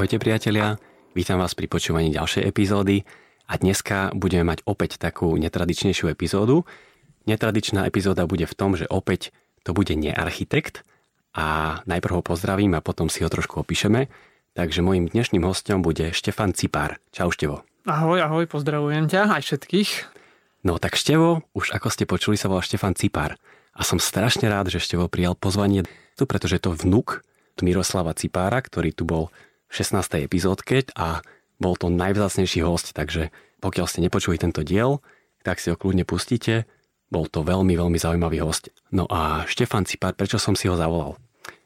Ahojte priatelia, vítam vás pri počúvaní ďalšej epizódy a dneska budeme mať opäť takú netradičnejšiu epizódu. Netradičná epizóda bude v tom, že opäť to bude nearchitekt a najprv ho pozdravím a potom si ho trošku opíšeme. Takže mojim dnešným hostom bude Štefan Cipár. Čau Števo. Ahoj, ahoj, pozdravujem ťa aj všetkých. No tak Števo, už ako ste počuli, sa volá Štefan Cipár. A som strašne rád, že Števo prijal pozvanie tu, pretože je to vnuk Miroslava Cipára, ktorý tu bol 16. epizódke a bol to najvzácnejší host, takže pokiaľ ste nepočuli tento diel, tak si ho kľudne pustíte. Bol to veľmi, veľmi zaujímavý host. No a Štefan Cipár, prečo som si ho zavolal?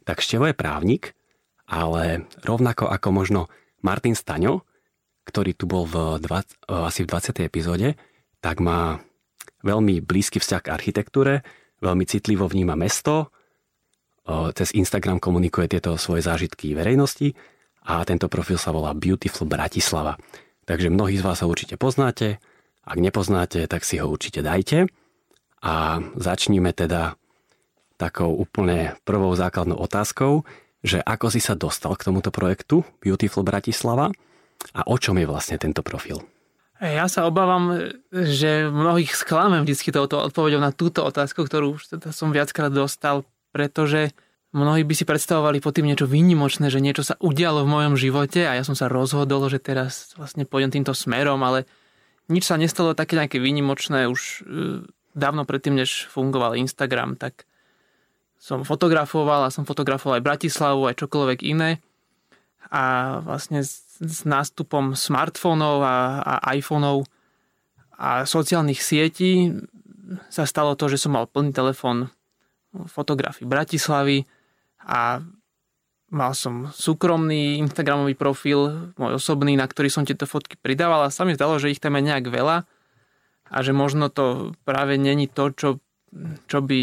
Tak Števo je právnik, ale rovnako ako možno Martin Staňo, ktorý tu bol v 20, asi v 20. epizóde, tak má veľmi blízky vzťah k architektúre, veľmi citlivo vníma mesto, cez Instagram komunikuje tieto svoje zážitky verejnosti a tento profil sa volá Beautiful Bratislava. Takže mnohí z vás ho určite poznáte, ak nepoznáte, tak si ho určite dajte. A začníme teda takou úplne prvou základnou otázkou, že ako si sa dostal k tomuto projektu Beautiful Bratislava a o čom je vlastne tento profil? Ja sa obávam, že mnohých sklamem vždy touto odpovedou na túto otázku, ktorú už teda som viackrát dostal, pretože Mnohí by si predstavovali po tým niečo výnimočné, že niečo sa udialo v mojom živote a ja som sa rozhodol, že teraz vlastne pôjdem týmto smerom, ale nič sa nestalo také nejaké výnimočné už e, dávno predtým, než fungoval Instagram, tak som fotografoval a som fotografoval aj Bratislavu, aj čokoľvek iné. A vlastne s, nástupom smartfónov a, a iPhoneov a sociálnych sietí sa stalo to, že som mal plný telefón fotografii Bratislavy, a mal som súkromný Instagramový profil, môj osobný, na ktorý som tieto fotky pridával a sa mi zdalo, že ich tam je nejak veľa a že možno to práve není to, čo, čo by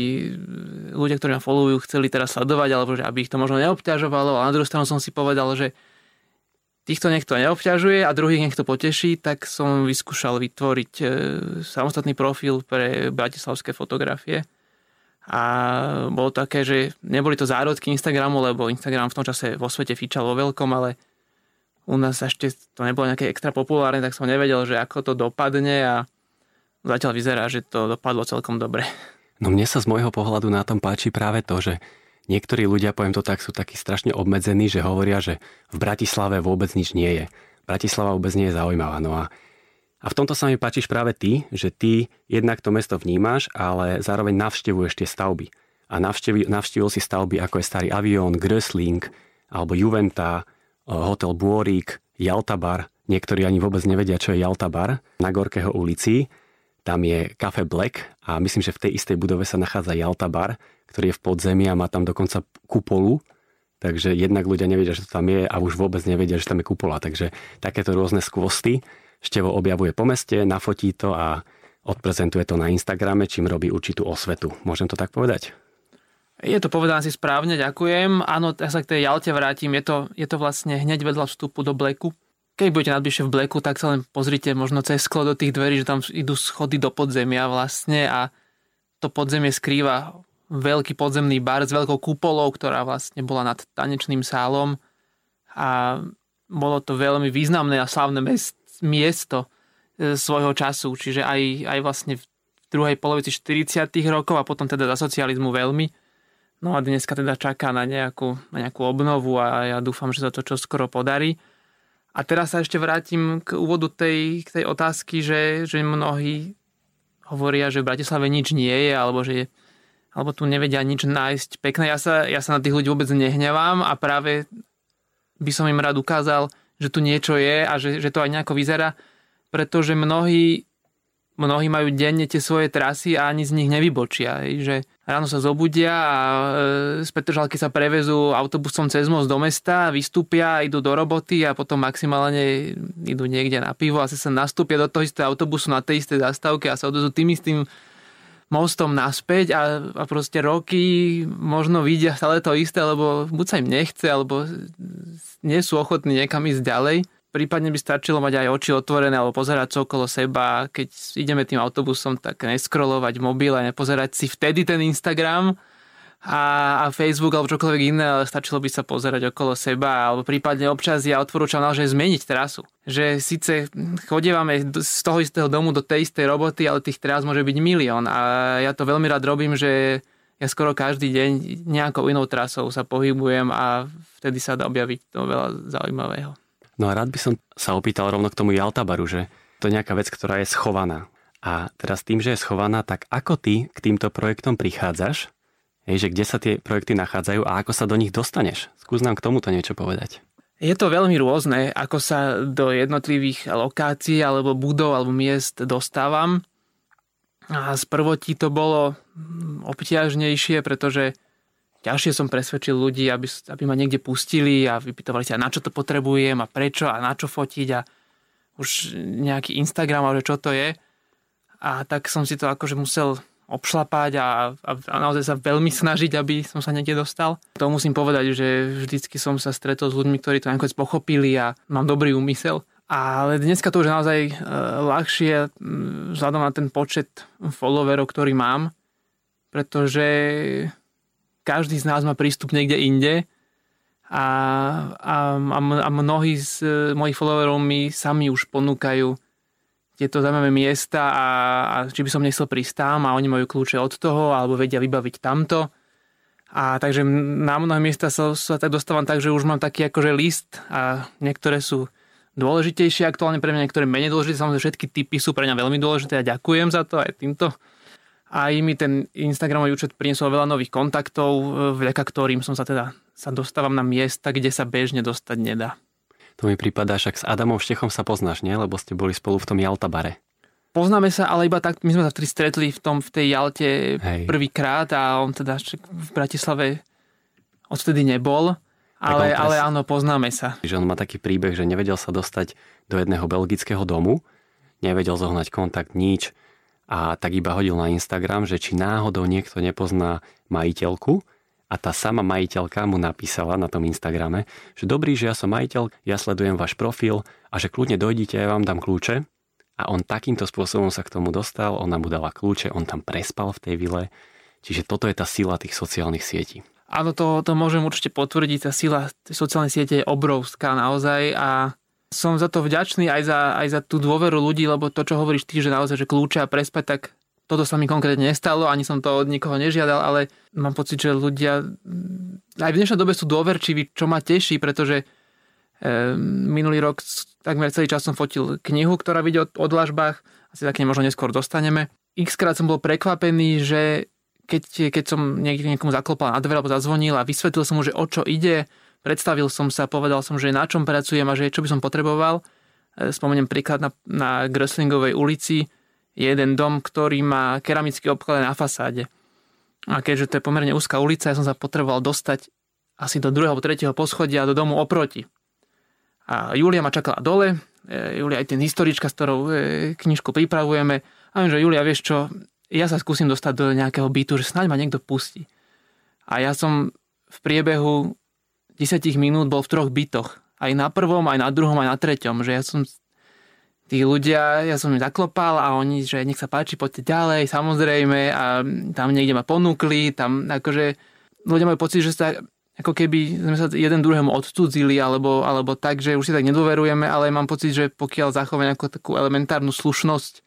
ľudia, ktorí ma followujú, chceli teraz sledovať, alebo že aby ich to možno neobťažovalo. A na druhú stranu som si povedal, že týchto niekto neobťažuje a druhých nech to poteší, tak som vyskúšal vytvoriť e, samostatný profil pre bratislavské fotografie a bolo také, že neboli to zárodky Instagramu, lebo Instagram v tom čase vo svete fičal vo veľkom, ale u nás ešte to nebolo nejaké extra populárne, tak som nevedel, že ako to dopadne a zatiaľ vyzerá, že to dopadlo celkom dobre. No mne sa z môjho pohľadu na tom páči práve to, že niektorí ľudia, poviem to tak, sú takí strašne obmedzení, že hovoria, že v Bratislave vôbec nič nie je. Bratislava vôbec nie je zaujímavá. No a a v tomto sa mi páčiš práve ty, že ty jednak to mesto vnímaš, ale zároveň navštevuješ tie stavby. A navštevil, navštevil si stavby ako je Starý avión, Grösling, alebo Juventa, eh, hotel Bôrik, Jaltabar. Niektorí ani vôbec nevedia, čo je Jaltabar. Na Gorkého ulici tam je Cafe Black a myslím, že v tej istej budove sa nachádza Jaltabar, ktorý je v podzemí a má tam dokonca kupolu. Takže jednak ľudia nevedia, že to tam je a už vôbec nevedia, že tam je kupola. Takže takéto rôzne skvosty Števo objavuje po meste, nafotí to a odprezentuje to na Instagrame, čím robí určitú osvetu. Môžem to tak povedať? Je to povedané si správne, ďakujem. Áno, ja sa k tej Jalte vrátim. Je to, je to vlastne hneď vedľa vstupu do Bleku. Keď budete nadbližšie v Bleku, tak sa len pozrite možno cez sklo do tých dverí, že tam idú schody do podzemia vlastne a to podzemie skrýva veľký podzemný bar s veľkou kupolou, ktorá vlastne bola nad tanečným sálom a bolo to veľmi významné a slávne mest, miesto e, svojho času, čiže aj, aj vlastne v druhej polovici 40. rokov a potom teda za socializmu veľmi. No a dneska teda čaká na nejakú, na nejakú obnovu a ja dúfam, že sa to čo skoro podarí. A teraz sa ešte vrátim k úvodu tej, k tej otázky, že, že mnohí hovoria, že v Bratislave nič nie je, alebo že alebo tu nevedia nič nájsť pekné. Ja sa, ja sa na tých ľudí vôbec nehnevám a práve by som im rád ukázal, že tu niečo je a že, že to aj nejako vyzerá, pretože mnohí, mnohí majú denne tie svoje trasy a ani z nich nevybočia. Že ráno sa zobudia a e, z Petržalky sa prevezú autobusom cez most do mesta, vystúpia, idú do roboty a potom maximálne idú niekde na pivo a sa nastúpia do toho istého autobusu na tej istej zastávke a sa odozú tým istým mostom naspäť a, a proste roky možno vidia stále to isté, lebo buď sa im nechce, alebo nie sú ochotní niekam ísť ďalej. Prípadne by stačilo mať aj oči otvorené alebo pozerať sa okolo seba. Keď ideme tým autobusom, tak neskrolovať mobil a nepozerať si vtedy ten Instagram, a, a Facebook alebo čokoľvek iné, ale stačilo by sa pozerať okolo seba alebo prípadne občas ja odporúčam naozaj zmeniť trasu. Že síce chodievame z toho istého domu do tej istej roboty, ale tých tras môže byť milión a ja to veľmi rád robím, že ja skoro každý deň nejakou inou trasou sa pohybujem a vtedy sa dá objaviť to veľa zaujímavého. No a rád by som sa opýtal rovno k tomu Jaltabaru, že to je nejaká vec, ktorá je schovaná. A teraz tým, že je schovaná, tak ako ty k týmto projektom prichádzaš? Hej, že kde sa tie projekty nachádzajú a ako sa do nich dostaneš? Skús nám k tomuto niečo povedať. Je to veľmi rôzne, ako sa do jednotlivých lokácií alebo budov alebo miest dostávam. A z prvotí to bolo obťažnejšie, pretože ťažšie som presvedčil ľudí, aby, aby ma niekde pustili a vypytovali sa, na čo to potrebujem a prečo a na čo fotiť a už nejaký Instagram, ale čo to je. A tak som si to akože musel obšlapať a, a, a naozaj sa veľmi snažiť, aby som sa niekde dostal. To musím povedať, že vždycky som sa stretol s ľuďmi, ktorí to nakoniec pochopili a mám dobrý úmysel. Ale dneska to už je naozaj e, ľahšie vzhľadom na ten počet followerov, ktorý mám, pretože každý z nás má prístup niekde inde a, a, a mnohí z mojich followerov mi sami už ponúkajú tieto zaujímavé miesta a, a či by som nechcel prísť tam a oni majú kľúče od toho alebo vedia vybaviť tamto. A takže na mnohé miesta sa, sa tak dostávam tak, že už mám taký akože list a niektoré sú dôležitejšie aktuálne pre mňa, niektoré menej dôležité. Samozrejme všetky typy sú pre mňa veľmi dôležité a ďakujem za to aj týmto. A i mi ten Instagramový účet priniesol veľa nových kontaktov, vďaka ktorým som sa teda sa dostávam na miesta, kde sa bežne dostať nedá. To mi prípada, však s Adamom Štechom sa poznáš, nie? Lebo ste boli spolu v tom Jaltabare. Poznáme sa, ale iba tak, my sme sa vtedy stretli v, tom, v tej Jalte prvýkrát a on teda v Bratislave odvtedy nebol. Ale, ale áno, poznáme sa. Že on má taký príbeh, že nevedel sa dostať do jedného belgického domu, nevedel zohnať kontakt, nič a tak iba hodil na Instagram, že či náhodou niekto nepozná majiteľku a tá sama majiteľka mu napísala na tom Instagrame, že dobrý, že ja som majiteľ, ja sledujem váš profil a že kľudne dojdite, ja vám dám kľúče. A on takýmto spôsobom sa k tomu dostal, ona mu dala kľúče, on tam prespal v tej vile. Čiže toto je tá sila tých sociálnych sietí. Áno, to, to môžem určite potvrdiť, tá sila sociálnej siete je obrovská naozaj a som za to vďačný aj za, aj za tú dôveru ľudí, lebo to, čo hovoríš ty, že naozaj, že kľúče a prespať, tak toto sa mi konkrétne nestalo, ani som to od nikoho nežiadal, ale mám pocit, že ľudia aj v dnešnej dobe sú dôverčiví, čo ma teší, pretože e, minulý rok takmer celý čas som fotil knihu, ktorá vidie o odlažbách, asi tak možno neskôr dostaneme. X krát som bol prekvapený, že keď, keď som niekde niekomu zaklopal na dvere alebo zazvonil a vysvetlil som mu, že o čo ide, predstavil som sa, povedal som, že na čom pracujem a že čo by som potreboval. E, spomeniem príklad na, na Gröslingovej ulici, jeden dom, ktorý má keramický obklad na fasáde. A keďže to je pomerne úzka ulica, ja som sa potreboval dostať asi do druhého tretieho poschodia do domu oproti. A Julia ma čakala dole, e, Julia aj ten historička, s ktorou e, knižku pripravujeme. A viem, že Julia, vieš čo, ja sa skúsim dostať do nejakého bytu, že snáď ma niekto pustí. A ja som v priebehu 10 minút bol v troch bytoch. Aj na prvom, aj na druhom, aj na treťom. Že ja som tí ľudia, ja som im zaklopal a oni, že nech sa páči, poďte ďalej, samozrejme a tam niekde ma ponúkli, tam akože ľudia majú pocit, že sa ako keby sme sa jeden druhému odcudzili alebo, alebo tak, že už si tak nedôverujeme, ale mám pocit, že pokiaľ zachováme nejakú takú elementárnu slušnosť e,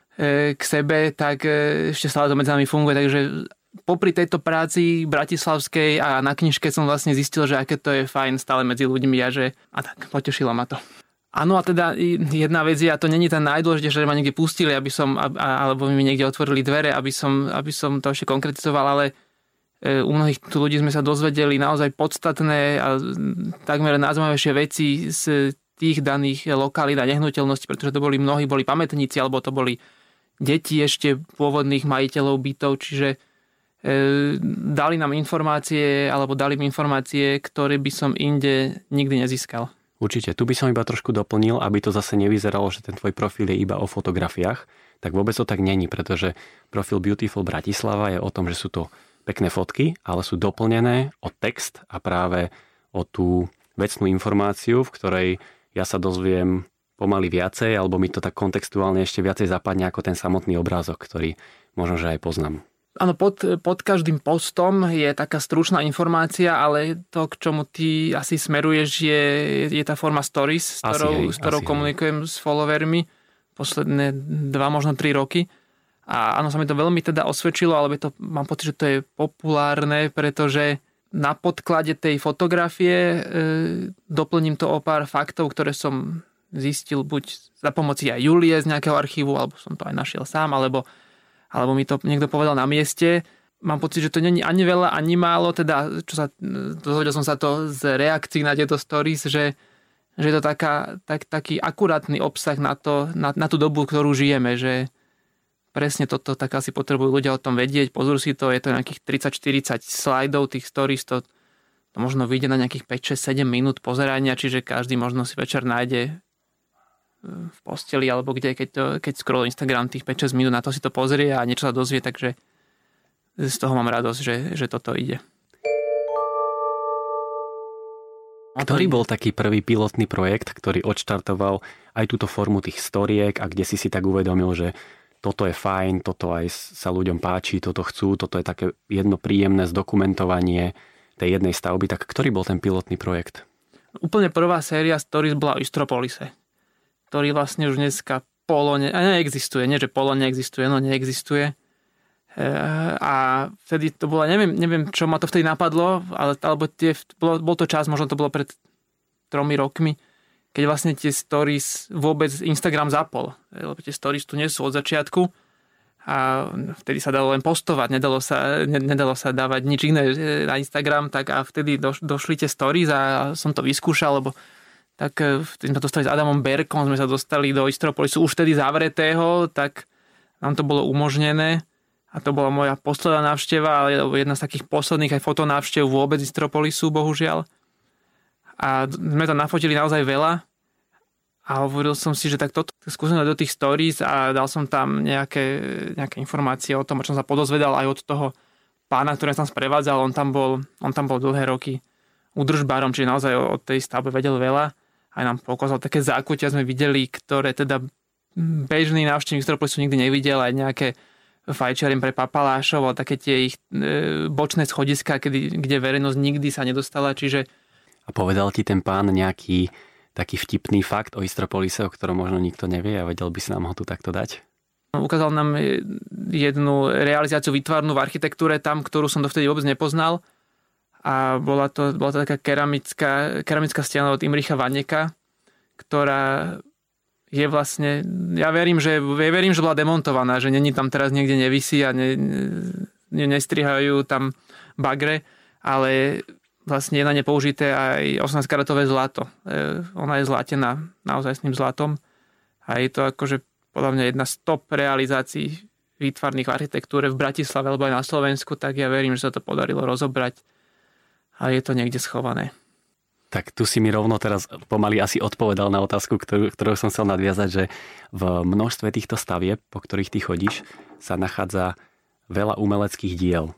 k sebe, tak e, ešte stále to medzi nami funguje, takže popri tejto práci bratislavskej a na knižke som vlastne zistil, že aké to je fajn stále medzi ľuďmi a že a tak potešilo ma to. Áno, a teda jedna vec je, a to není ten najdôležitejšie, že ma niekde pustili, aby som, alebo mi niekde otvorili dvere, aby som, aby som to ešte konkretizoval, ale e, u mnohých tu ľudí sme sa dozvedeli naozaj podstatné a takmer najzaujímavejšie veci z tých daných lokalít a nehnuteľností, pretože to boli mnohí, boli pamätníci, alebo to boli deti ešte pôvodných majiteľov bytov, čiže e, dali nám informácie, alebo dali mi informácie, ktoré by som inde nikdy nezískal. Určite, tu by som iba trošku doplnil, aby to zase nevyzeralo, že ten tvoj profil je iba o fotografiách, tak vôbec to tak není, pretože profil Beautiful Bratislava je o tom, že sú to pekné fotky, ale sú doplnené o text a práve o tú vecnú informáciu, v ktorej ja sa dozviem pomaly viacej, alebo mi to tak kontextuálne ešte viacej zapadne ako ten samotný obrázok, ktorý možno, že aj poznám. Áno, pod, pod každým postom je taká stručná informácia, ale to, k čomu ty asi smeruješ, je, je tá forma stories, s ktorou, hej, s ktorou komunikujem hej. s followermi posledné dva, možno tri roky. A áno, sa mi to veľmi teda osvedčilo, ale to, mám pocit, že to je populárne, pretože na podklade tej fotografie e, doplním to o pár faktov, ktoré som zistil buď za pomoci aj Julie z nejakého archívu, alebo som to aj našiel sám, alebo alebo mi to niekto povedal na mieste. Mám pocit, že to není ani veľa, ani málo, teda čo sa, dozvedel som sa to z reakcií na tieto stories, že, že je to taká, tak, taký akurátny obsah na, to, na, na tú dobu, ktorú žijeme, že presne toto tak asi potrebujú ľudia o tom vedieť. Pozor si to, je to nejakých 30-40 slajdov tých stories, to, to možno vyjde na nejakých 5, 6, 7 minút pozerania, čiže každý možno si večer nájde v posteli alebo kde, keď, to, keď scroll Instagram tých 5-6 minút na to si to pozrie a niečo sa dozvie, takže z toho mám radosť, že, že toto ide. Ktorý bol taký prvý pilotný projekt, ktorý odštartoval aj túto formu tých storiek a kde si si tak uvedomil, že toto je fajn, toto aj sa ľuďom páči, toto chcú, toto je také jedno príjemné zdokumentovanie tej jednej stavby. Tak ktorý bol ten pilotný projekt? Úplne prvá séria Stories bola v Istropolise ktorý vlastne už dneska polo ne, neexistuje. Nie, že polo neexistuje, no neexistuje. E, a vtedy to bolo, neviem, neviem, čo ma to vtedy napadlo, ale, alebo tie, bolo, bol to čas, možno to bolo pred tromi rokmi, keď vlastne tie stories vôbec Instagram zapol. E, lebo tie stories tu nie sú od začiatku a vtedy sa dalo len postovať, nedalo sa, ne, nedalo sa dávať nič iné e, na Instagram, tak a vtedy doš, došli tie stories a som to vyskúšal, lebo tak e, vtedy sme dostali s Adamom Berkom, sme sa dostali do Istropolisu už vtedy zavretého, tak nám to bolo umožnené a to bola moja posledná návšteva, ale jedna z takých posledných aj fotonávštev vôbec Istropolisu, bohužiaľ. A sme tam nafotili naozaj veľa a hovoril som si, že tak toto skúsim do tých stories a dal som tam nejaké, nejaké informácie o tom, o čom sa podozvedal aj od toho pána, ktorý tam sprevádzal. On tam bol, on tam bol dlhé roky udržbárom, čiže naozaj o tej stavbe vedel veľa aj nám pokázal také zákutia, sme videli, ktoré teda bežný návštevník Stropolisu nikdy nevidel, aj nejaké fajčiariem pre papalášov, ale také tie ich e, bočné schodiska, kedy, kde verejnosť nikdy sa nedostala, čiže... A povedal ti ten pán nejaký taký vtipný fakt o Istropolise, o ktorom možno nikto nevie a vedel by si nám ho tu takto dať? Ukázal nám jednu realizáciu výtvarnú v architektúre tam, ktorú som dovtedy vôbec nepoznal a bola to, bola to taká keramická, keramická stena od Imricha Vaneka, ktorá je vlastne, ja verím, že, ja verím, že bola demontovaná, že není tam teraz niekde nevisí a ne, ne, nestrihajú tam bagre, ale vlastne je na ne použité aj 18-karatové zlato. E, ona je zlatená naozaj s tým zlatom a je to akože podľa mňa jedna z top realizácií výtvarných architektúre v Bratislave alebo aj na Slovensku, tak ja verím, že sa to podarilo rozobrať a je to niekde schované. Tak tu si mi rovno teraz pomaly asi odpovedal na otázku, ktorú, ktorú som chcel nadviazať, že v množstve týchto stavieb, po ktorých ty chodíš, sa nachádza veľa umeleckých diel.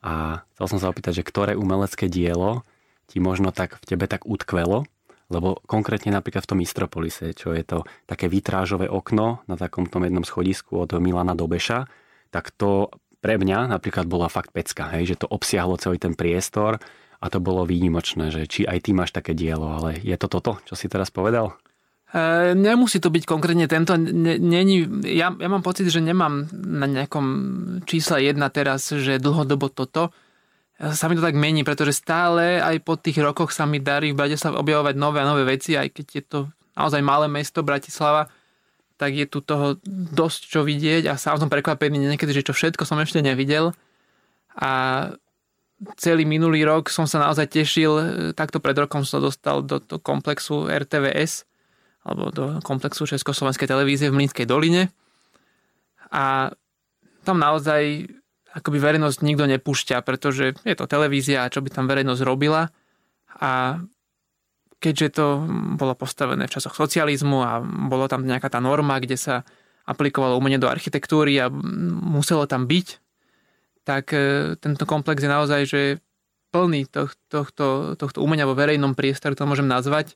A chcel som sa opýtať, že ktoré umelecké dielo ti možno tak v tebe tak utkvelo, lebo konkrétne napríklad v tom Istropolise, čo je to také vitrážové okno na takom tom jednom schodisku od Milana do Beša, tak to pre mňa napríklad bola fakt pecka, hej, že to obsiahlo celý ten priestor, a to bolo výnimočné, že či aj ty máš také dielo, ale je to toto, čo si teraz povedal? E, nemusí to byť konkrétne tento. Není, ja, ja mám pocit, že nemám na nejakom čísle jedna teraz, že dlhodobo toto. Sa mi to tak mení, pretože stále aj po tých rokoch sa mi darí v Bratislave objavovať nové a nové veci, aj keď je to naozaj malé mesto Bratislava, tak je tu toho dosť čo vidieť a sám som prekvapený niekedy, že čo všetko som ešte nevidel. A celý minulý rok som sa naozaj tešil, e, takto pred rokom som dostal do, do komplexu RTVS, alebo do komplexu Československej televízie v Mlínskej doline. A tam naozaj akoby verejnosť nikto nepúšťa, pretože je to televízia a čo by tam verejnosť robila. A keďže to bolo postavené v časoch socializmu a bolo tam nejaká tá norma, kde sa aplikovalo umenie do architektúry a muselo tam byť, tak e, tento komplex je naozaj že plný tohto, tohto, tohto umenia vo verejnom priestore, to môžem nazvať,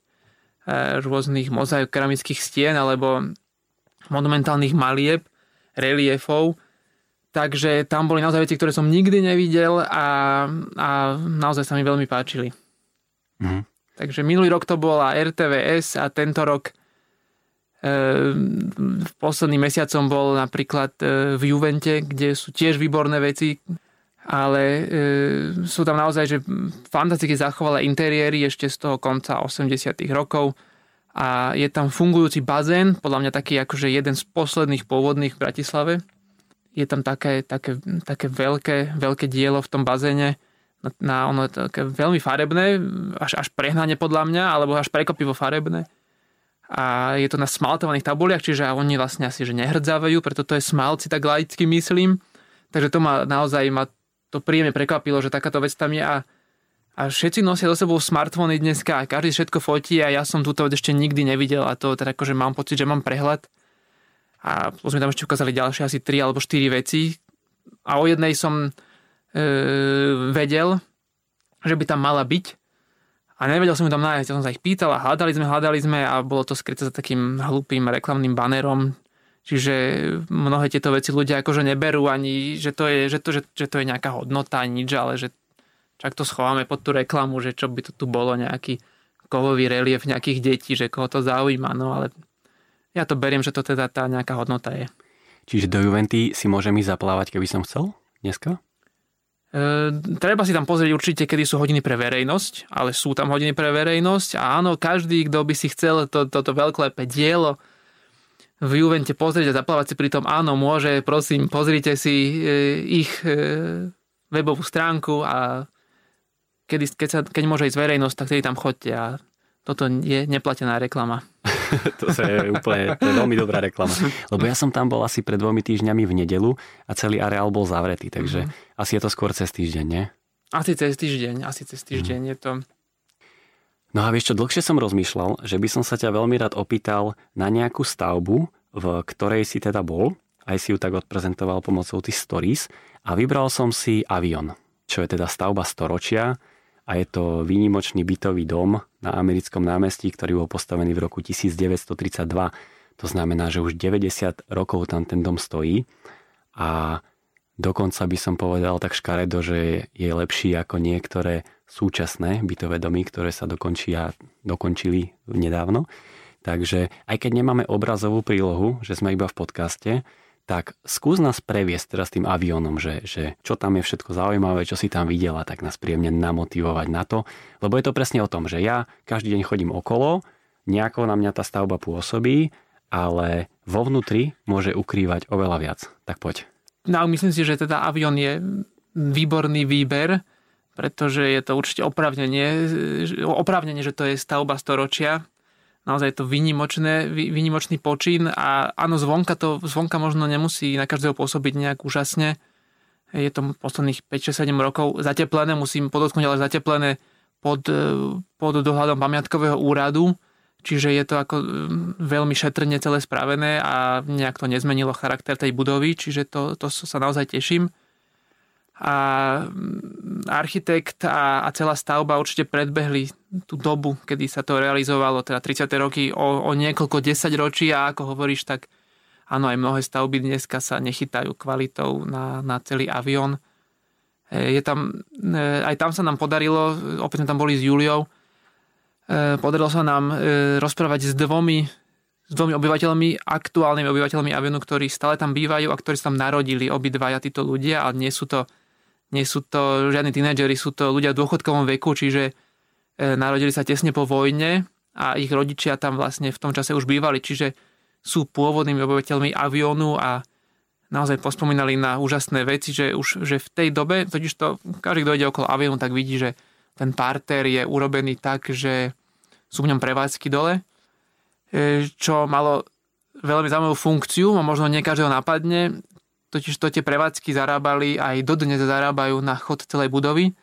e, rôznych mozaik keramických stien alebo monumentálnych malieb, reliefov, Takže tam boli naozaj veci, ktoré som nikdy nevidel a, a naozaj sa mi veľmi páčili. Mm. Takže minulý rok to bola RTVS a tento rok v posledný mesiacom bol napríklad e, v Juvente, kde sú tiež výborné veci, ale e, sú tam naozaj, že fantasticky zachovalé interiéry ešte z toho konca 80 rokov. A je tam fungujúci bazén, podľa mňa taký akože jeden z posledných pôvodných v Bratislave. Je tam také, také, také veľké, veľké dielo v tom bazéne, na ono je také veľmi farebné, až, až prehnane podľa mňa, alebo až prekopivo farebné. A je to na smaltovaných tabuliach, čiže oni vlastne asi že nehrdzávajú, preto to je smalci, tak laicky myslím. Takže to ma naozaj ma to príjemne prekvapilo, že takáto vec tam je. A, a všetci nosia so sebou smartfóny dneska a každý všetko fotí a ja som túto ešte nikdy nevidel a to teda akože mám pocit, že mám prehľad. A plus mi tam ešte ukázali ďalšie asi 3 alebo 4 veci. A o jednej som e, vedel, že by tam mala byť a nevedel som ju tam nájsť. Ja som sa ich pýtal a hľadali sme, hľadali sme a bolo to skryté za takým hlupým reklamným banerom, Čiže mnohé tieto veci ľudia akože neberú ani, že to je, že to, že, že to je nejaká hodnota, nič, ale že čak to schováme pod tú reklamu, že čo by to tu bolo, nejaký kovový relief nejakých detí, že koho to zaujíma, no ale ja to beriem, že to teda tá nejaká hodnota je. Čiže do Juventy si môžem ísť zaplávať, keby som chcel dneska? E, treba si tam pozrieť určite, kedy sú hodiny pre verejnosť, ale sú tam hodiny pre verejnosť a áno, každý, kto by si chcel to, toto veľklepé dielo v Juvente pozrieť a zaplávať si pri tom, áno, môže, prosím, pozrite si e, ich e, webovú stránku a kedy, keď, sa, keď môže ísť verejnosť, tak tedy tam chodte a toto je neplatená reklama. to je úplne to je veľmi dobrá reklama. Lebo ja som tam bol asi pred dvomi týždňami v nedelu a celý areál bol zavretý, takže mm-hmm. asi je to skôr cez týždeň, nie? Asi cez týždeň, asi cez týždeň mm-hmm. je to. No a vieš čo, dlhšie som rozmýšľal, že by som sa ťa veľmi rád opýtal na nejakú stavbu, v ktorej si teda bol, aj si ju tak odprezentoval pomocou tých stories a vybral som si Avion, čo je teda stavba storočia, a je to výnimočný bytový dom na americkom námestí, ktorý bol postavený v roku 1932. To znamená, že už 90 rokov tam ten dom stojí a dokonca by som povedal tak škaredo, že je lepší ako niektoré súčasné bytové domy, ktoré sa dokončia, dokončili nedávno. Takže aj keď nemáme obrazovú prílohu, že sme iba v podcaste, tak skús nás previesť teraz tým aviónom, že, že čo tam je všetko zaujímavé, čo si tam videla, tak nás príjemne namotivovať na to. Lebo je to presne o tom, že ja každý deň chodím okolo, nejako na mňa tá stavba pôsobí, ale vo vnútri môže ukrývať oveľa viac. Tak poď. No, myslím si, že teda avión je výborný výber, pretože je to určite opravnenie, opravnenie, že to je stavba storočia naozaj to výnimočné, výnimočný počin a áno, zvonka to zvonka možno nemusí na každého pôsobiť nejak úžasne. Je to posledných 5-7 rokov zateplené, musím podotknúť, ale zateplené pod, pod dohľadom pamiatkového úradu, čiže je to ako mm, veľmi šetrne celé spravené a nejak to nezmenilo charakter tej budovy, čiže to, to sa naozaj teším a architekt a, a celá stavba určite predbehli tú dobu, kedy sa to realizovalo, teda 30. roky o, o niekoľko desať ročí a ako hovoríš, tak áno, aj mnohé stavby dneska sa nechytajú kvalitou na, na celý avión. E, je tam, e, aj tam sa nám podarilo, opäť sme tam boli s Juliou, e, podarilo sa nám rozprávať s dvomi, s dvomi obyvateľmi, aktuálnymi obyvateľmi avionu, ktorí stále tam bývajú a ktorí sa tam narodili, obidvaja títo ľudia, ale nie sú to nie sú to žiadni tínedžeri, sú to ľudia v dôchodkovom veku, čiže e, narodili sa tesne po vojne a ich rodičia tam vlastne v tom čase už bývali, čiže sú pôvodnými obyvateľmi aviónu a naozaj pospomínali na úžasné veci, že už že v tej dobe, totiž to každý, kto ide okolo aviónu, tak vidí, že ten parter je urobený tak, že sú v ňom prevádzky dole, e, čo malo veľmi zaujímavú funkciu a možno nie každého napadne totiž to tie prevádzky zarábali aj dodnes zarábajú na chod celej budovy. E,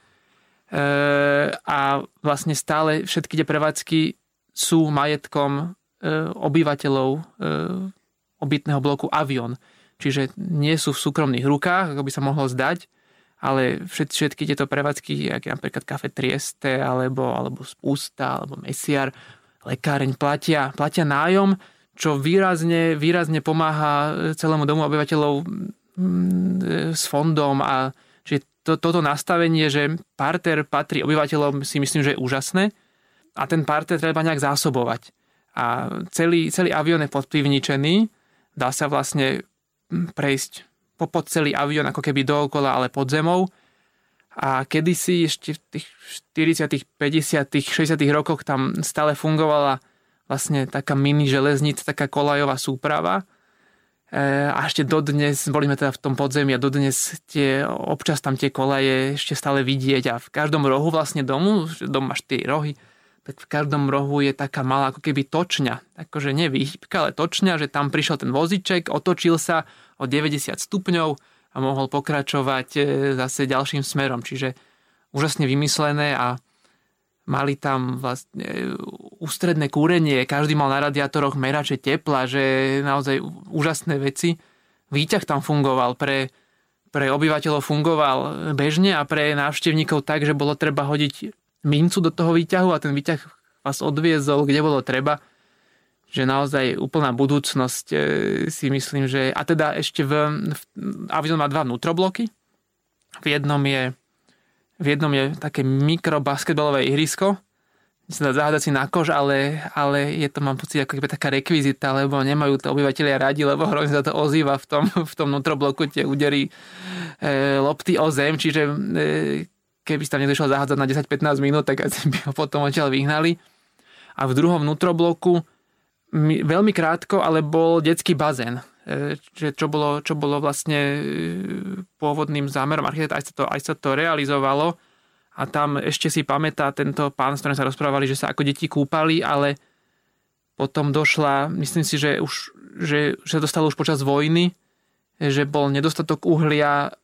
a vlastne stále všetky tie prevádzky sú majetkom e, obyvateľov e, obytného bloku Avion. Čiže nie sú v súkromných rukách, ako by sa mohlo zdať, ale všetky, všetky tieto prevádzky, ako napríklad Kafe Trieste, alebo, alebo Spústa, alebo Mesiar, lekáreň, platia, platia nájom čo výrazne, výrazne pomáha celému domu obyvateľov s fondom a čiže to, toto nastavenie, že parter patrí obyvateľom si myslím, že je úžasné a ten parter treba nejak zásobovať. A celý, celý avión je podpivničený, dá sa vlastne prejsť po pod celý avión ako keby dookola, ale pod zemou. A kedysi ešte v tých 40., 50., 60. rokoch tam stále fungovala vlastne taká mini železnica, taká kolajová súprava. E, a ešte dodnes, boli sme teda v tom podzemí a dodnes tie, občas tam tie kolaje ešte stále vidieť a v každom rohu vlastne domu, dom máš tie rohy, tak v každom rohu je taká malá ako keby točňa. Akože nie výhybka, ale točňa, že tam prišiel ten voziček, otočil sa o 90 stupňov a mohol pokračovať e, zase ďalším smerom. Čiže úžasne vymyslené a mali tam vlastne e, ústredné kúrenie, každý mal na radiátoroch merače tepla, že naozaj úžasné veci. Výťah tam fungoval pre, pre obyvateľov fungoval bežne a pre návštevníkov tak, že bolo treba hodiť mincu do toho výťahu a ten výťah vás odviezol, kde bolo treba. Že naozaj úplná budúcnosť e, si myslím, že... A teda ešte v, v Avion má dva vnútrobloky. V jednom je, v jednom je také mikrobasketbalové ihrisko, sa dá si na kož, ale, ale je to, mám pocit, ako keby taká rekvizita, lebo nemajú to obyvateľia radi, lebo hrozne sa to ozýva v tom, v tom vnútrobloku, tie údery e, lopty o zem, čiže e, keby si tam niekto išiel zahádzať na 10-15 minút, tak asi by ho potom odtiaľ vyhnali. A v druhom vnútrobloku veľmi krátko, ale bol detský bazén. E, čo bolo, čo bolo vlastne e, pôvodným zámerom architekta, aj sa, to, aj sa to realizovalo. A tam ešte si pamätá tento pán, s ktorým sa rozprávali, že sa ako deti kúpali, ale potom došla, myslím si, že už že, že dostalo už počas vojny, že bol nedostatok uhlia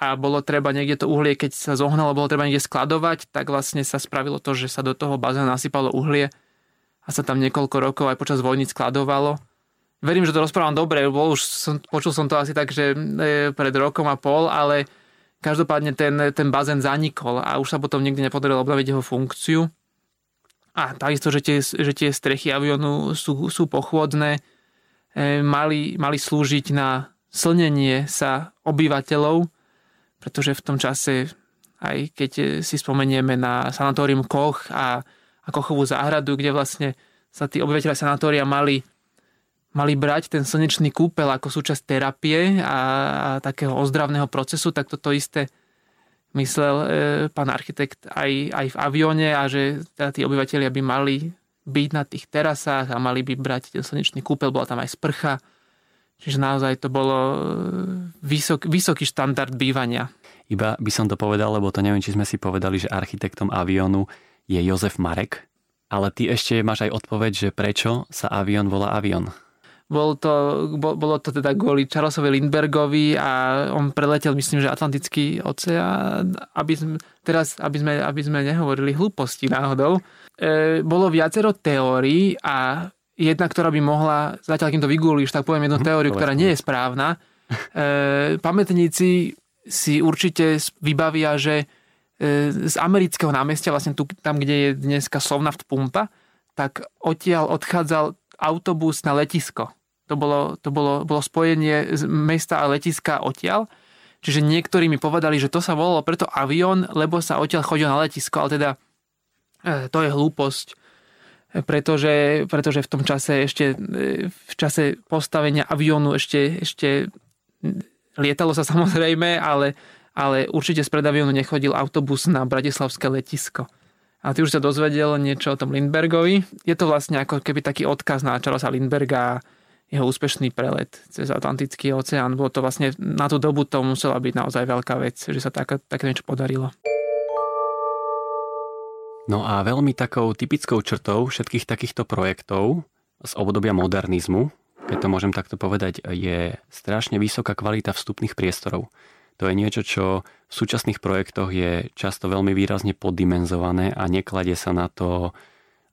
a bolo treba niekde to uhlie, keď sa zohnalo, bolo treba niekde skladovať, tak vlastne sa spravilo to, že sa do toho bazénu nasypalo uhlie a sa tam niekoľko rokov aj počas vojny skladovalo. Verím, že to rozprávam dobre, bol už som, počul som to asi tak, že e, pred rokom a pol, ale každopádne ten, ten bazén zanikol a už sa potom nikdy nepodarilo obnoviť jeho funkciu. A takisto, že tie, že tie strechy aviónu sú, sú pochôdne, e, mali, mali slúžiť na slnenie sa obyvateľov, pretože v tom čase, aj keď si spomenieme na sanatórium Koch a, a Kochovú záhradu, kde vlastne sa tí obyvateľe sanatória mali, mali brať ten slnečný kúpel ako súčasť terapie a, a takého ozdravného procesu, tak toto isté myslel e, pán architekt aj, aj v avióne a že teda tí obyvateľia by mali byť na tých terasách a mali by brať ten slnečný kúpel, bola tam aj sprcha Čiže naozaj to bolo e, vysok, vysoký štandard bývania. Iba by som to povedal, lebo to neviem, či sme si povedali, že architektom aviónu je Jozef Marek. Ale ty ešte máš aj odpoveď, že prečo sa avión volá avión. Bol to, bol, bolo to teda kvôli Charlesovi Lindbergovi a on preletel, myslím, že Atlantický oceán, aby sme, teraz, aby sme, aby sme nehovorili hlúposti náhodou. E, bolo viacero teórií a jedna, ktorá by mohla, zatiaľ kým to vygúliš, tak poviem jednu mhm, teóriu, ktorá nie je správna. E, pamätníci si určite vybavia, že e, z amerického námestia, vlastne tu, tam, kde je dneska Slovnaft pumpa, tak odtiaľ odchádzal autobus na letisko. To bolo, to bolo, bolo spojenie z mesta a letiska odtiaľ. Čiže niektorí mi povedali, že to sa volalo preto avión, lebo sa odtiaľ chodil na letisko, ale teda e, to je hlúposť pretože, pretože v tom čase ešte v čase postavenia aviónu ešte, ešte lietalo sa samozrejme, ale, ale určite z aviónu nechodil autobus na Bratislavské letisko. A ty už sa dozvedel niečo o tom Lindbergovi. Je to vlastne ako keby taký odkaz na Charlesa Lindberga jeho úspešný prelet cez Atlantický oceán. Bolo to vlastne na tú dobu to musela byť naozaj veľká vec, že sa také niečo podarilo. No a veľmi takou typickou črtou všetkých takýchto projektov z obdobia modernizmu, keď to môžem takto povedať, je strašne vysoká kvalita vstupných priestorov. To je niečo, čo v súčasných projektoch je často veľmi výrazne poddimenzované a nekladie sa na to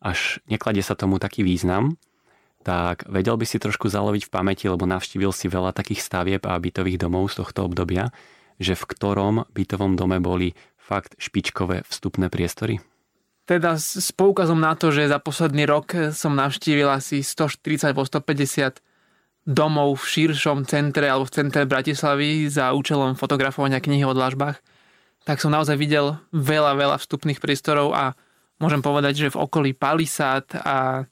až nekladie sa tomu taký význam, tak vedel by si trošku zaloviť v pamäti, lebo navštívil si veľa takých stavieb a bytových domov z tohto obdobia, že v ktorom bytovom dome boli fakt špičkové vstupné priestory? teda s poukazom na to, že za posledný rok som navštívil asi 140 alebo 150 domov v širšom centre alebo v centre Bratislavy za účelom fotografovania knihy o dlažbách, tak som naozaj videl veľa, veľa vstupných priestorov a môžem povedať, že v okolí Palisát a,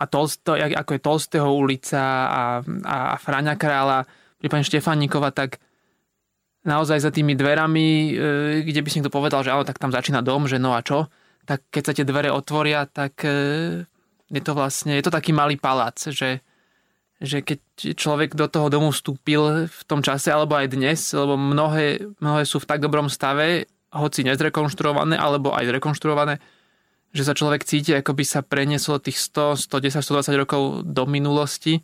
a Tolsto, ako je Tolstého ulica a, a, a Fráňa Krála, prípadne Štefánikova, tak naozaj za tými dverami, e, kde by si niekto povedal, že áno, tak tam začína dom, že no a čo, tak keď sa tie dvere otvoria, tak e, je to vlastne, je to taký malý palác, že že keď človek do toho domu vstúpil v tom čase, alebo aj dnes, lebo mnohé, mnohé sú v tak dobrom stave, hoci nezrekonštruované, alebo aj zrekonštruované, že sa človek cíti, ako by sa prenieslo tých 100, 110, 120 rokov do minulosti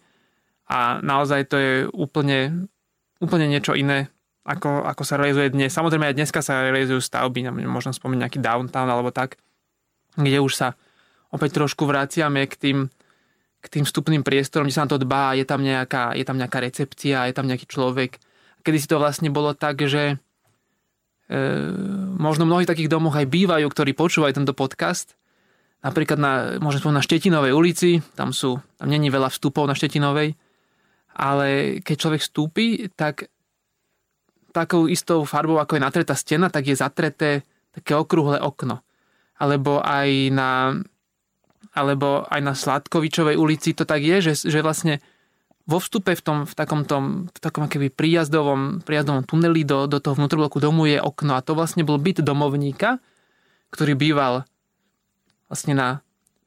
a naozaj to je úplne, úplne niečo iné, ako, ako sa realizuje dnes. Samozrejme aj dneska sa realizujú stavby, možno spomenúť nejaký downtown alebo tak, kde už sa opäť trošku vraciame k tým k tým vstupným priestorom, kde sa na to dbá, je tam nejaká, je tam nejaká recepcia, je tam nejaký človek. Kedy si to vlastne bolo tak, že možno v mnohých takých domoch aj bývajú, ktorí počúvajú tento podcast. Napríklad na, môžem spomenúť na Štetinovej ulici, tam sú, tam není veľa vstupov na Štetinovej, ale keď človek vstúpi, tak takou istou farbou, ako je natretá stena, tak je zatreté také okrúhle okno. Alebo aj na alebo aj na Sladkovičovej ulici to tak je, že, že vlastne vo vstupe v, tom, v takom, tom, v takom keby príjazdovom, príjazdovom tuneli do, do toho vnútrobloku domu je okno. A to vlastne bol byt domovníka, ktorý býval vlastne na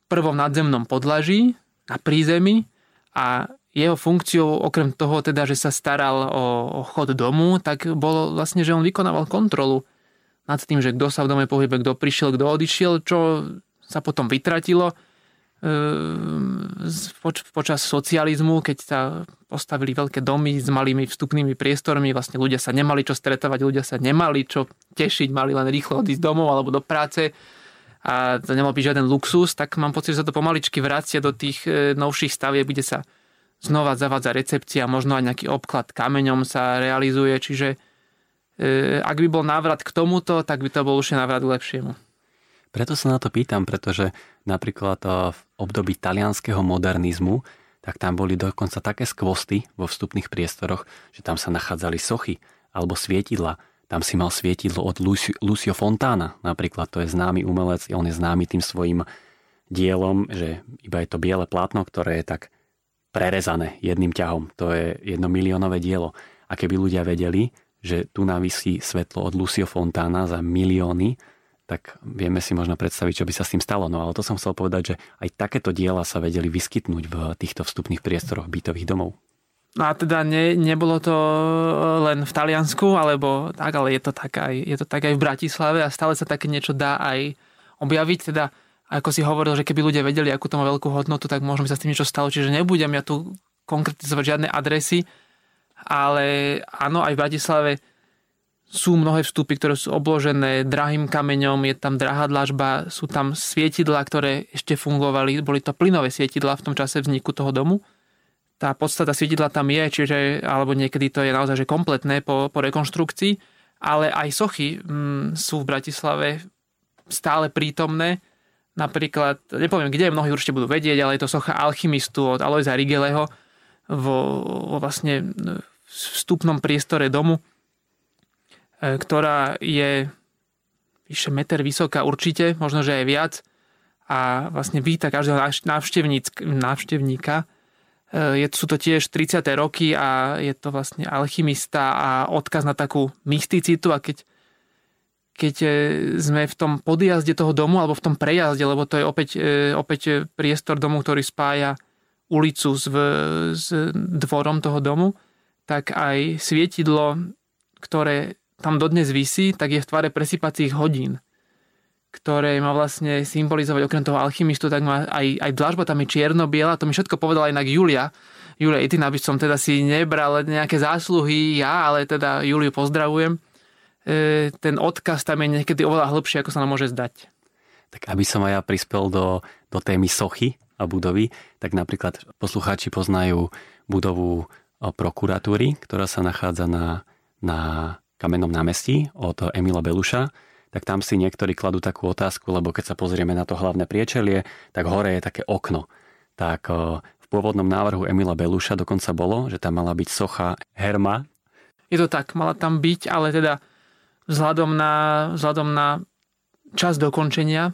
prvom nadzemnom podlaží, na prízemí. A jeho funkciou, okrem toho teda, že sa staral o, o chod domu, tak bolo vlastne, že on vykonával kontrolu nad tým, že kto sa v dome pohybe, kto prišiel, kto odišiel, čo sa potom vytratilo poč- počas socializmu, keď sa postavili veľké domy s malými vstupnými priestormi, vlastne ľudia sa nemali čo stretávať, ľudia sa nemali čo tešiť, mali len rýchlo odísť domov alebo do práce a to nemal byť žiaden luxus, tak mám pocit, že sa to pomaličky vracia do tých e, novších stavieb, kde sa znova zavádza recepcia, možno aj nejaký obklad kameňom sa realizuje, čiže e, ak by bol návrat k tomuto, tak by to bol už návrat k lepšiemu. Preto sa na to pýtam, pretože napríklad eh, v období talianského modernizmu, tak tam boli dokonca také skvosty vo vstupných priestoroch, že tam sa nachádzali sochy alebo svietidla. Tam si mal svietidlo od Lucio Fontana, napríklad to je známy umelec, on je známy tým svojim dielom, že iba je to biele plátno, ktoré je tak prerezané jedným ťahom. To je jedno miliónové dielo. A keby ľudia vedeli, že tu navisí svetlo od Lucio Fontana za milióny, tak vieme si možno predstaviť, čo by sa s tým stalo. No ale to som chcel povedať, že aj takéto diela sa vedeli vyskytnúť v týchto vstupných priestoroch bytových domov. No a teda ne, nebolo to len v Taliansku, alebo tak, ale je to tak aj, je to tak aj v Bratislave a stále sa také niečo dá aj objaviť. Teda, ako si hovoril, že keby ľudia vedeli, akú to má veľkú hodnotu, tak možno by sa s tým niečo stalo. Čiže nebudem ja tu konkretizovať žiadne adresy, ale áno, aj v Bratislave sú mnohé vstupy, ktoré sú obložené drahým kameňom, je tam drahá dlažba, sú tam svietidla, ktoré ešte fungovali, boli to plynové svietidla v tom čase vzniku toho domu. Tá podstata svietidla tam je, čiže, alebo niekedy to je naozaj že kompletné po, po rekonštrukcii, ale aj sochy m, mm, sú v Bratislave stále prítomné. Napríklad, nepoviem kde, mnohí určite budú vedieť, ale je to socha alchymistu od Alojza Rigeleho vo, vo vlastne vstupnom priestore domu ktorá je vyše meter vysoká určite, možno, že aj viac a vlastne víta každého návštevníka. E, je, sú to tiež 30. roky a je to vlastne alchymista a odkaz na takú mysticitu a keď, keď e, sme v tom podjazde toho domu alebo v tom prejazde, lebo to je opäť, opäť priestor domu, ktorý spája ulicu s, s dvorom toho domu, tak aj svietidlo, ktoré tam dodnes vysí, tak je v tvare presypacích hodín, ktoré má vlastne symbolizovať okrem toho alchymistu, tak má aj, aj dlažba tam je čierno-biela, to mi všetko povedala inak Julia. Julia Itina by som teda si nebral nejaké zásluhy ja, ale teda Juliu pozdravujem. E, ten odkaz tam je niekedy oveľa hlbšie, ako sa nám môže zdať. Tak aby som aj ja prispel do, do témy sochy a budovy, tak napríklad poslucháči poznajú budovu prokuratúry, ktorá sa nachádza na, na kamennom námestí od Emila Beluša, tak tam si niektorí kladú takú otázku, lebo keď sa pozrieme na to hlavné priečelie, tak hore je také okno. Tak v pôvodnom návrhu Emila Beluša dokonca bolo, že tam mala byť socha Herma. Je to tak, mala tam byť, ale teda vzhľadom na, vzhľadom na čas dokončenia,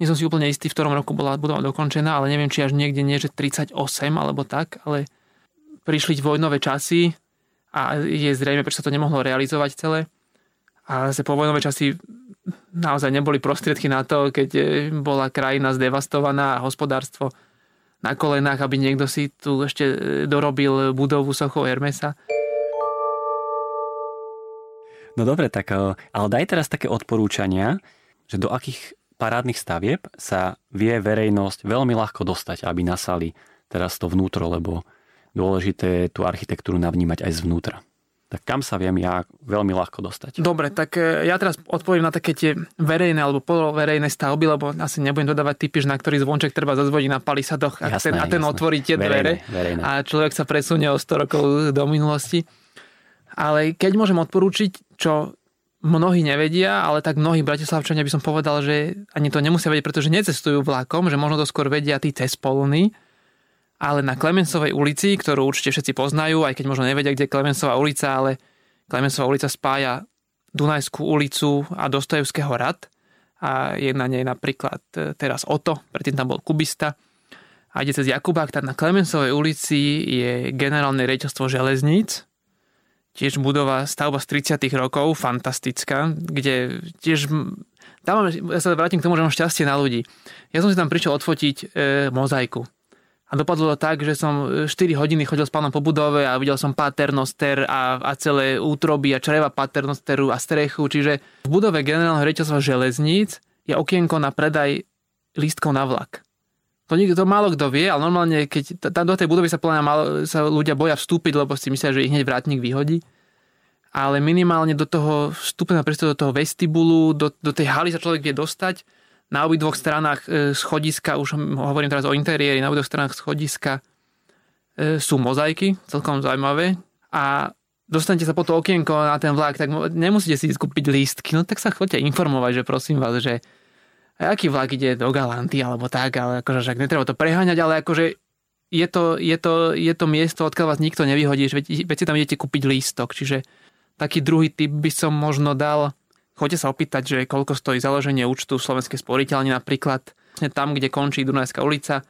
nie som si úplne istý, v ktorom roku bola budova dokončená, ale neviem, či až niekde nie, že 38 alebo tak, ale prišli vojnové časy a je zrejme, prečo sa to nemohlo realizovať celé. A po vojnové časy naozaj neboli prostriedky na to, keď e, bola krajina zdevastovaná a hospodárstvo na kolenách, aby niekto si tu ešte e, dorobil budovu sochou Hermesa. No dobre, tak e, ale daj teraz také odporúčania, že do akých parádnych stavieb sa vie verejnosť veľmi ľahko dostať, aby nasali teraz to vnútro, lebo dôležité je tú architektúru navnímať aj zvnútra tak kam sa viem ja veľmi ľahko dostať. Dobre, tak e, ja teraz odpoviem na také tie verejné alebo poloverejné stavby, lebo asi nebudem dodávať typy, na ktorý zvonček treba zazvodiť na palisadoch a ten, a ten otvorí tie dvere verejné, verejné. a človek sa presunie o 100 rokov do minulosti. Ale keď môžem odporúčiť, čo mnohí nevedia, ale tak mnohí bratislavčania by som povedal, že ani to nemusia vedieť, pretože necestujú vlakom, že možno to skôr vedia tí cez polny, ale na Klemensovej ulici, ktorú určite všetci poznajú, aj keď možno nevedia, kde je Klemensová ulica, ale Klemensová ulica spája Dunajskú ulicu a Dostojevského rad a je na nej napríklad e, teraz Oto, predtým tam bol Kubista a ide cez Jakubák, tak na Klemensovej ulici je generálne rejiteľstvo železníc, tiež budova stavba z 30 rokov, fantastická, kde tiež tam ja sa vrátim k tomu, že mám šťastie na ľudí. Ja som si tam prišiel odfotiť e, mozaiku a dopadlo to tak, že som 4 hodiny chodil s pánom po budove a videl som paternoster a, a celé útroby a čreva paternosteru a strechu. Čiže v budove generálneho rejiteľstva železníc je okienko na predaj lístkov na vlak. To, nikto, to málo kto vie, ale normálne, keď tam do tej budovy sa, mal, sa ľudia boja vstúpiť, lebo si myslia, že ich hneď vrátnik vyhodí. Ale minimálne do toho vstupného priestoru, do toho vestibulu, do, do tej haly sa človek vie dostať na dvoch stranách e, schodiska, už hovorím teraz o interiéri, na dvoch stranách schodiska e, sú mozaiky, celkom zaujímavé. A dostanete sa po to okienko na ten vlak, tak nemusíte si kúpiť lístky, no tak sa chodte informovať, že prosím vás, že aký vlak ide do Galanty alebo tak, ale akože však netreba to preháňať, ale akože je to, je to, je to miesto, odkiaľ vás nikto nevyhodí, veď, veď si tam idete kúpiť lístok, čiže taký druhý typ by som možno dal Choďte sa opýtať, že koľko stojí založenie účtu v Slovenskej sporiteľni napríklad. Tam, kde končí Dunajská ulica,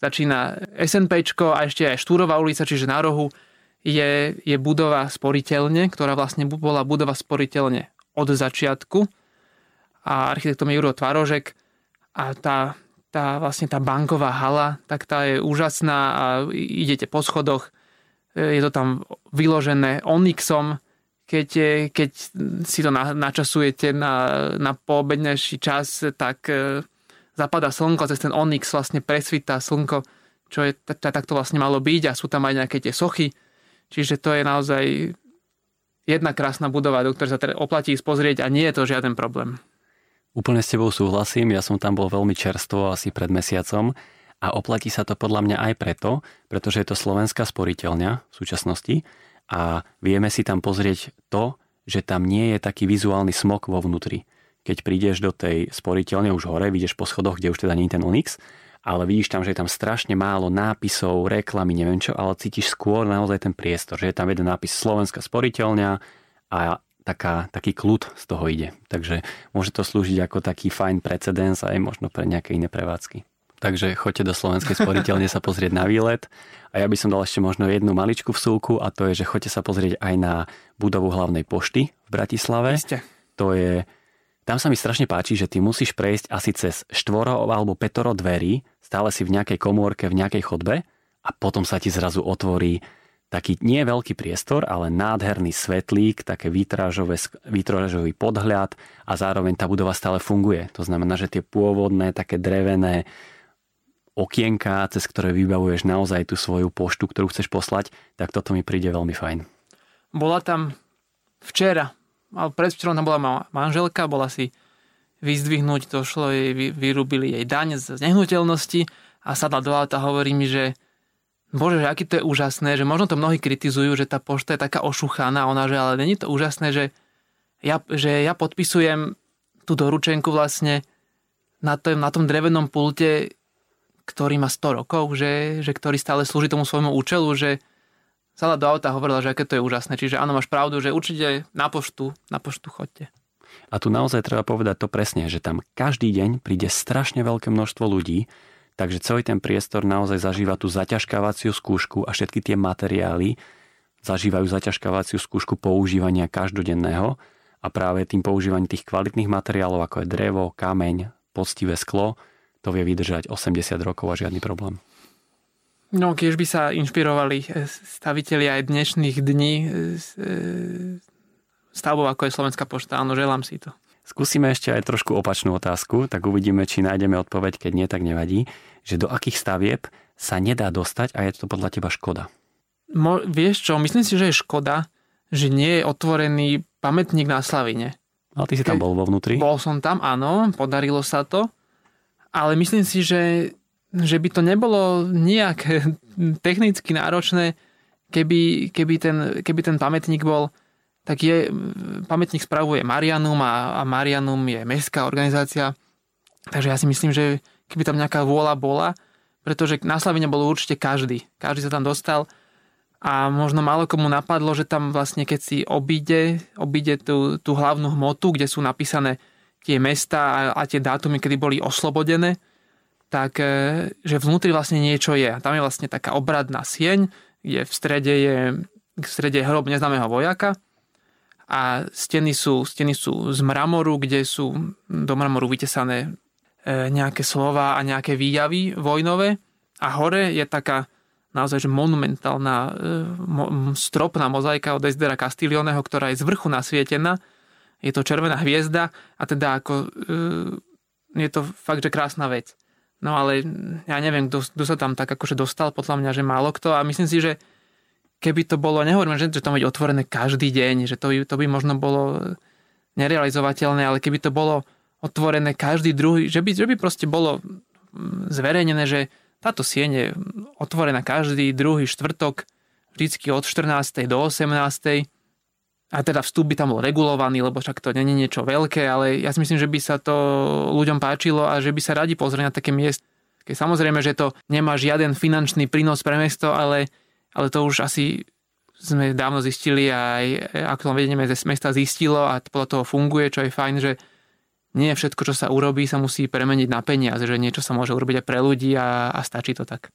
začína SNP a ešte aj Štúrová ulica, čiže na rohu je, je budova sporiteľne, ktorá vlastne bola budova sporiteľne od začiatku a architektom je Juro Tvarožek a tá, tá vlastne tá banková hala, tak tá je úžasná a idete po schodoch, je to tam vyložené onyxom, keď, keď si to načasujete na, na poobednejší čas, tak e, zapadá slnko, cez ten onyx vlastne presvítá slnko, čo je, tak to vlastne malo byť a sú tam aj nejaké tie sochy. Čiže to je naozaj jedna krásna budova, do ktorej sa teda oplatí ísť pozrieť a nie je to žiaden problém. Úplne s tebou súhlasím, ja som tam bol veľmi čerstvo, asi pred mesiacom a oplatí sa to podľa mňa aj preto, pretože je to slovenská sporiteľňa v súčasnosti a vieme si tam pozrieť to, že tam nie je taký vizuálny smog vo vnútri. Keď prídeš do tej sporiteľne už hore, vidíš po schodoch, kde už teda nie je ten Onyx, ale vidíš tam, že je tam strašne málo nápisov, reklamy, neviem čo, ale cítiš skôr naozaj ten priestor, že je tam jeden nápis Slovenská sporiteľňa a taká, taký kľud z toho ide. Takže môže to slúžiť ako taký fajn precedens aj možno pre nejaké iné prevádzky. Takže choďte do Slovenskej sporiteľne sa pozrieť na výlet. A ja by som dal ešte možno jednu maličku vsúku a to je, že choďte sa pozrieť aj na budovu hlavnej pošty v Bratislave. Ste. To je, tam sa mi strašne páči, že ty musíš prejsť asi cez štvoro alebo petoro dverí, stále si v nejakej komórke, v nejakej chodbe a potom sa ti zrazu otvorí taký nie veľký priestor, ale nádherný svetlík, také výtražové, výtražový podhľad a zároveň tá budova stále funguje. To znamená, že tie pôvodné, také drevené okienka, cez ktoré vybavuješ naozaj tú svoju poštu, ktorú chceš poslať, tak toto mi príde veľmi fajn. Bola tam včera, ale predvčerom tam bola manželka, bola si vyzdvihnúť, došlo jej, vyrúbili jej daň z nehnuteľnosti a sadla do auta a hovorí mi, že bože, že aký to je úžasné, že možno to mnohí kritizujú, že tá pošta je taká ošuchaná, ona, že ale není to úžasné, že ja, že ja podpisujem tú doručenku vlastne na tom, na tom drevenom pulte ktorý má 100 rokov, že, že ktorý stále slúži tomu svojmu účelu, že Sala do auta hovorila, že aké to je úžasné. Čiže áno, máš pravdu, že určite na poštu, na poštu chodte. A tu naozaj treba povedať to presne, že tam každý deň príde strašne veľké množstvo ľudí, takže celý ten priestor naozaj zažíva tú zaťažkávaciu skúšku a všetky tie materiály zažívajú zaťažkávaciu skúšku používania každodenného a práve tým používaním tých kvalitných materiálov, ako je drevo, kameň, poctivé sklo, to vie vydržať 80 rokov a žiadny problém. No, keď by sa inšpirovali eh, staviteľi aj dnešných dní eh, eh, stavbou, ako je Slovenská pošta, áno, želám si to. Skúsime ešte aj trošku opačnú otázku, tak uvidíme, či nájdeme odpoveď, keď nie, tak nevadí, že do akých stavieb sa nedá dostať a je to podľa teba škoda? Mo, vieš čo, myslím si, že je škoda, že nie je otvorený pamätník na Slavine. No ty si tam bol vo vnútri? Bol som tam, áno, podarilo sa to, ale myslím si, že že by to nebolo nejak technicky náročné, keby, keby, ten, keby ten pamätník bol, tak je, pamätník spravuje Marianum a, a Marianum je mestská organizácia, takže ja si myslím, že keby tam nejaká vôľa bola, pretože na Slavine bol určite každý. Každý sa tam dostal a možno málo komu napadlo, že tam vlastne keď si obíde, obíde tú, tú hlavnú hmotu, kde sú napísané tie mesta a, a tie dátumy, kedy boli oslobodené, tak e, že vnútri vlastne niečo je. Tam je vlastne taká obradná sieň, kde v strede je, v strede je hrob neznámeho vojaka a steny sú, steny sú z mramoru, kde sú do mramoru vytesané e, nejaké slova a nejaké výjavy vojnové a hore je taká naozaj že monumentálna e, stropná mozaika od Esdera Castilioneho, ktorá je z vrchu nasvietená. Je to červená hviezda a teda ako je to fakt, že krásna vec. No ale ja neviem, kto, sa tam tak akože dostal, podľa mňa, že málo kto a myslím si, že keby to bolo, nehovorím, že, že to byť otvorené každý deň, že to by, to by možno bolo nerealizovateľné, ale keby to bolo otvorené každý druhý, že by, že by proste bolo zverejnené, že táto sieň je otvorená každý druhý štvrtok, vždycky od 14. do 18 a teda vstup by tam bol regulovaný, lebo však to není niečo veľké, ale ja si myslím, že by sa to ľuďom páčilo a že by sa radi pozreli na také miest. Keď samozrejme, že to nemá žiaden finančný prínos pre mesto, ale, ale to už asi sme dávno zistili a aj aktuálne vedenie mesta zistilo a podľa toho funguje, čo je fajn, že nie všetko, čo sa urobí, sa musí premeniť na peniaze, že niečo sa môže urobiť aj pre ľudí a, a stačí to tak.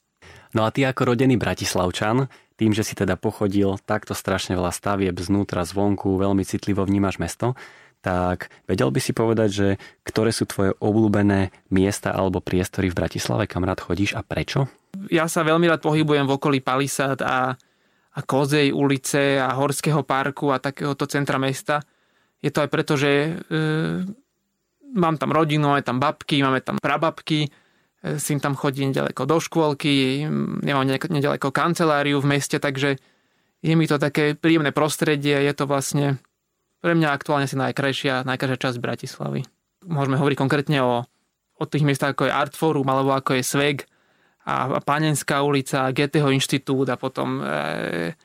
No a ty ako rodený Bratislavčan, tým, že si teda pochodil takto strašne veľa stavieb znútra, zvonku, veľmi citlivo vnímaš mesto, tak vedel by si povedať, že ktoré sú tvoje obľúbené miesta alebo priestory v Bratislave, kam rád chodíš a prečo? Ja sa veľmi rád pohybujem v okolí Palisát a, a Kozej ulice a Horského parku a takéhoto centra mesta. Je to aj preto, že e, mám tam rodinu, máme tam babky, máme tam prababky, syn tam chodí nedaleko do škôlky, nemám nedaleko kanceláriu v meste, takže je mi to také príjemné prostredie, je to vlastne pre mňa aktuálne si najkrajšia, najkrajšia časť Bratislavy. Môžeme hovoriť konkrétne o, o tých miestach ako je Artforum alebo ako je Sveg a, a Panenská ulica, Goetheho inštitút a potom e,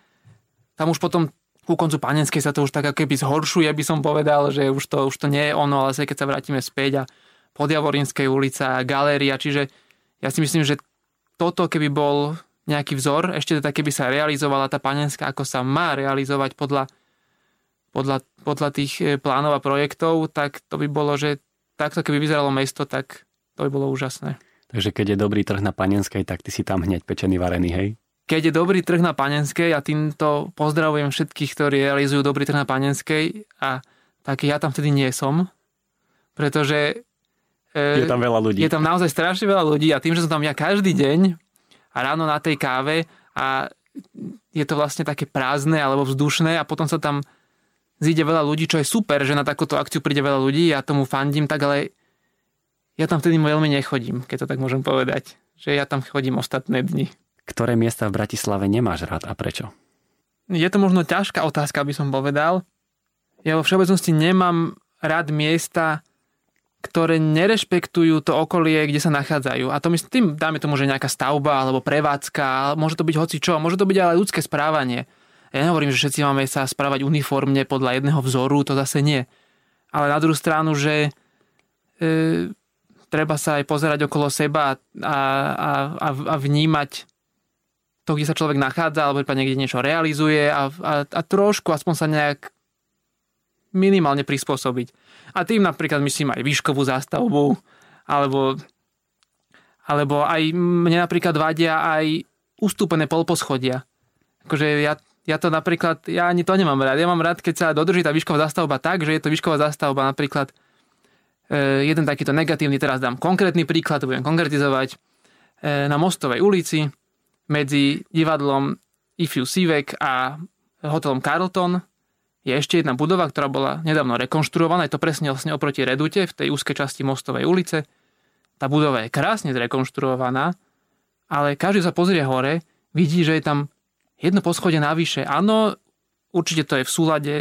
tam už potom ku koncu Panenskej sa to už tak ako keby zhoršuje, by som povedal, že už to, už to nie je ono, ale keď sa vrátime späť a Podjavorínskej ulica, galéria, čiže ja si myslím, že toto keby bol nejaký vzor, ešte teda keby sa realizovala tá panenská, ako sa má realizovať podľa, podľa, podľa tých e, plánov a projektov, tak to by bolo, že takto keby vyzeralo mesto, tak to by bolo úžasné. Takže keď je dobrý trh na Panenskej, tak ty si tam hneď pečený varený, hej? Keď je dobrý trh na Panenskej a týmto pozdravujem všetkých, ktorí realizujú dobrý trh na Panenskej a tak ja tam vtedy nie som, pretože je tam veľa ľudí. Je tam naozaj strašne veľa ľudí a tým, že som tam ja každý deň a ráno na tej káve a je to vlastne také prázdne alebo vzdušné a potom sa tam zíde veľa ľudí, čo je super, že na takúto akciu príde veľa ľudí, ja tomu fandím, tak ale ja tam vtedy veľmi nechodím, keď to tak môžem povedať. Že ja tam chodím ostatné dni. Ktoré miesta v Bratislave nemáš rád a prečo? Je to možno ťažká otázka, by som povedal. Ja vo všeobecnosti nemám rád miesta, ktoré nerešpektujú to okolie, kde sa nachádzajú. A to myslím, tým dáme tomu, že nejaká stavba alebo prevádzka, môže to byť hoci čo, môže to byť ale ľudské správanie. Ja nehovorím, že všetci máme sa správať uniformne podľa jedného vzoru, to zase nie. Ale na druhú stranu, že e, treba sa aj pozerať okolo seba a, a, a, a vnímať to, kde sa človek nachádza, alebo prípadne niekde niečo realizuje a, a, a trošku aspoň sa nejak minimálne prispôsobiť. A tým napríklad myslím aj výškovú zástavbu, alebo, alebo aj mne napríklad vadia aj ustúpené polposchodia. Akože ja, ja to napríklad, ja ani to nemám rád. Ja mám rád, keď sa dodrží tá výšková zástavba tak, že je to výšková zástavba napríklad E, jeden takýto negatívny, teraz dám konkrétny príklad, budem konkretizovať. E, na Mostovej ulici medzi divadlom Ifiu Sivek a hotelom Carlton je ešte jedna budova, ktorá bola nedávno rekonštruovaná. Je to presne vlastne oproti Redute v tej úzkej časti Mostovej ulice. Tá budova je krásne zrekonštruovaná, ale každý sa pozrie hore, vidí, že je tam jedno poschodie navyše. Áno, určite to je v súlade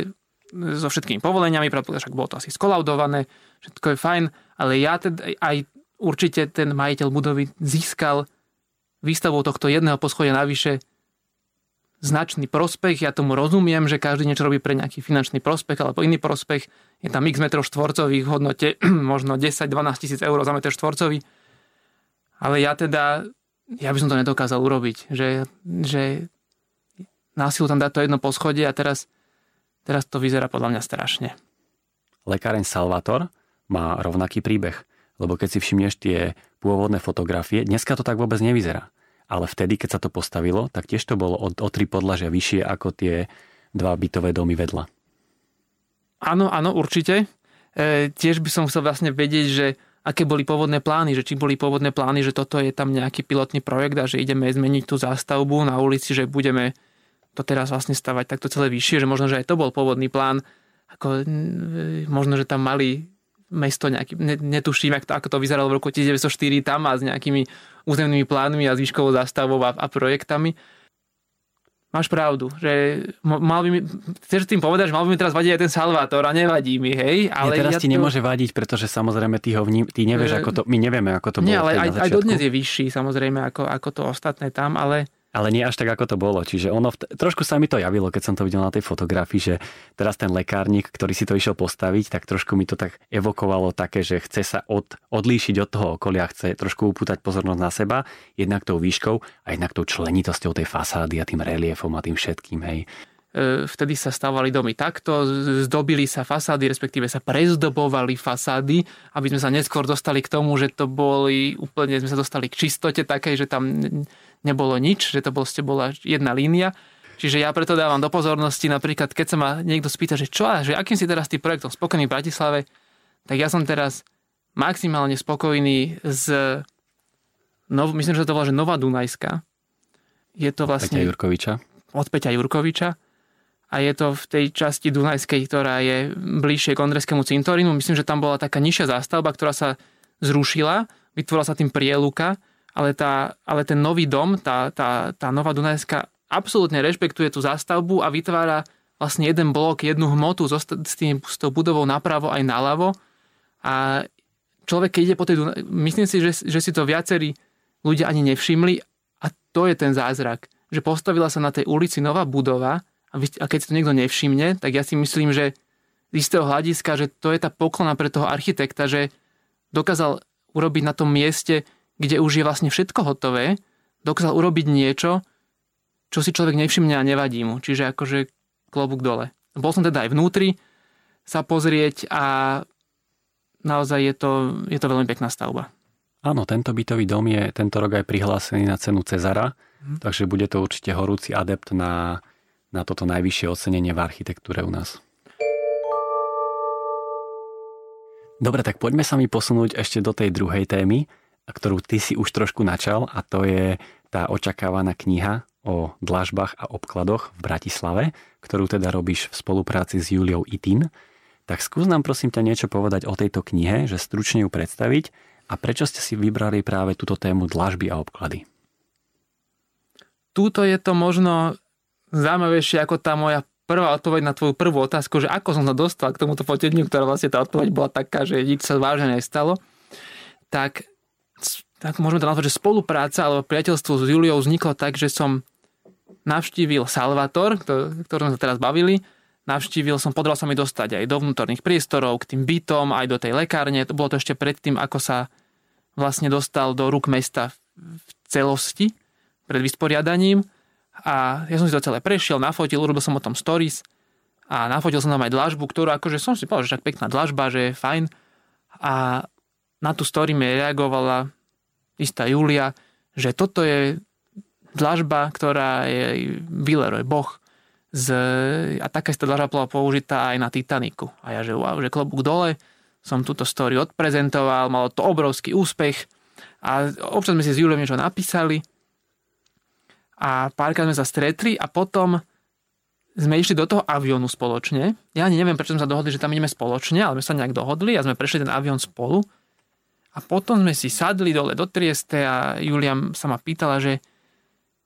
so všetkými povoleniami, pretože však bolo to asi skolaudované, všetko je fajn, ale ja teda aj určite ten majiteľ budovy získal výstavou tohto jedného poschodia navyše značný prospech. Ja tomu rozumiem, že každý niečo robí pre nejaký finančný prospech alebo iný prospech. Je tam x metrov štvorcových v hodnote možno 10-12 tisíc eur za meter štvorcový. Ale ja teda, ja by som to nedokázal urobiť, že, že násilu tam dať to jedno poschodie a teraz, teraz to vyzerá podľa mňa strašne. Lekáreň Salvator má rovnaký príbeh. Lebo keď si všimneš tie pôvodné fotografie, dneska to tak vôbec nevyzerá. Ale vtedy, keď sa to postavilo, tak tiež to bolo o, o tri podlažia vyššie ako tie dva bytové domy vedľa. Áno, áno, určite. E, tiež by som chcel vlastne vedieť, že aké boli pôvodné plány, že či boli pôvodné plány, že toto je tam nejaký pilotný projekt a že ideme zmeniť tú zástavbu na ulici, že budeme to teraz vlastne stavať takto celé vyššie, že možno, že aj to bol pôvodný plán. Ako, e, možno, že tam mali mesto nejaký, netuším, ako to, ako to vyzeralo v roku 1904 tam a s nejakými územnými plánmi a zvýškovou zástavou a, a projektami. Máš pravdu, že mal by mi, chceš tým povedať, že mal by mi teraz vadiť aj ten Salvátor a nevadí mi, hej? Ale ja teraz ja ti to... nemôže vadiť, pretože samozrejme ty ho vním, ty nevieš, ako to, my nevieme, ako to bolo. Nie, ale aj, aj dodnes je vyšší samozrejme ako, ako to ostatné tam, ale ale nie až tak, ako to bolo. Čiže ono, trošku sa mi to javilo, keď som to videl na tej fotografii, že teraz ten lekárnik, ktorý si to išiel postaviť, tak trošku mi to tak evokovalo také, že chce sa od, odlíšiť od toho okolia, chce trošku upútať pozornosť na seba, jednak tou výškou a jednak tou členitosťou tej fasády a tým reliefom a tým všetkým, hej e, vtedy sa stavali domy takto, zdobili sa fasády, respektíve sa prezdobovali fasády, aby sme sa neskôr dostali k tomu, že to boli úplne, sme sa dostali k čistote takej, že tam nebolo nič, že to proste bola jedna línia. Čiže ja preto dávam do pozornosti, napríklad keď sa ma niekto spýta, že čo, že akým si teraz tým projektom spokojný v Bratislave, tak ja som teraz maximálne spokojný s, no, myslím, že to bola, že Nová Dunajská. Je to vlastne... Peťa Jurkoviča. Od Peťa Jurkoviča. A je to v tej časti Dunajskej, ktorá je bližšie k Ondreskému cintorínu. Myslím, že tam bola taká nižšia zástavba, ktorá sa zrušila, vytvorila sa tým prieluka ale, tá, ale ten nový dom, tá, tá, tá nová Dunajská absolútne rešpektuje tú zástavbu a vytvára vlastne jeden blok, jednu hmotu s, tým, s tou budovou napravo aj naľavo. A človek, keď ide po tej Dunaj... myslím si, že, že si to viacerí ľudia ani nevšimli a to je ten zázrak, že postavila sa na tej ulici nová budova a, vy, a keď si to niekto nevšimne, tak ja si myslím, že z istého hľadiska, že to je tá poklona pre toho architekta, že dokázal urobiť na tom mieste kde už je vlastne všetko hotové, dokázal urobiť niečo, čo si človek nevšimne a nevadí mu. Čiže akože klobúk dole. Bol som teda aj vnútri sa pozrieť a naozaj je to, je to veľmi pekná stavba. Áno, tento bytový dom je tento rok aj prihlásený na cenu Cezara, mm. takže bude to určite horúci adept na, na toto najvyššie ocenenie v architektúre u nás. Dobre, tak poďme sa mi posunúť ešte do tej druhej témy, ktorú ty si už trošku načal a to je tá očakávaná kniha o dlažbách a obkladoch v Bratislave, ktorú teda robíš v spolupráci s Juliou Itin. Tak skús nám prosím ťa niečo povedať o tejto knihe, že stručne ju predstaviť a prečo ste si vybrali práve túto tému dlažby a obklady. Túto je to možno zaujímavejšie ako tá moja prvá odpoveď na tvoju prvú otázku, že ako som sa dostal k tomuto foteniu, ktorá vlastne tá odpoveď bola taká, že nič sa vážne nestalo. Tak tak môžeme to nazvať, že spolupráca alebo priateľstvo s Juliou vzniklo tak, že som navštívil Salvator, ktorý sme sa teraz bavili, navštívil som, podaral sa mi dostať aj do vnútorných priestorov, k tým bytom, aj do tej lekárne. To bolo to ešte predtým, ako sa vlastne dostal do rúk mesta v celosti pred vysporiadaním. A ja som si to celé prešiel, nafotil, urobil som o tom stories a nafotil som tam aj dlažbu, ktorú akože som si povedal, že však pekná dlažba, že je fajn. A na tú story mi reagovala istá Julia, že toto je dlažba, ktorá je Villeroy, boh. Z, a taká istá dlažba bola použitá aj na Titaniku. A ja, že wow, že klobúk dole, som túto story odprezentoval, malo to obrovský úspech a občas sme si s Juliom niečo napísali a párkrát sme sa stretli a potom sme išli do toho aviónu spoločne. Ja ani neviem, prečo sme sa dohodli, že tam ideme spoločne, ale sme sa nejak dohodli a sme prešli ten avión spolu. A potom sme si sadli dole do Trieste a Julia sa ma pýtala, že,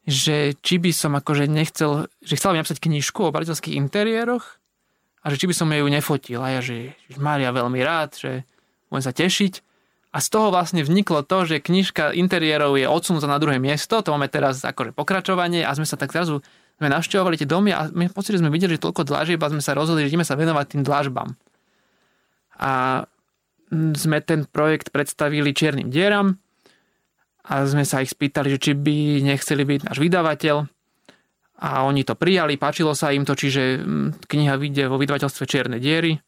že či by som akože nechcel, že chcela by napísať knižku o brazilských interiéroch a že či by som ju nefotil. A ja, že, že Mária veľmi rád, že budem sa tešiť. A z toho vlastne vzniklo to, že knižka interiérov je odsunutá na druhé miesto, to máme teraz akože pokračovanie a sme sa tak zrazu sme navštevovali tie domy a my v podstate sme videli, že toľko dlažieb a sme sa rozhodli, že ideme sa venovať tým dlažbám. A sme ten projekt predstavili čiernym dieram a sme sa ich spýtali, že či by nechceli byť náš vydavateľ a oni to prijali, páčilo sa im to, čiže mm, kniha vyjde vo vydavateľstve Čierne diery.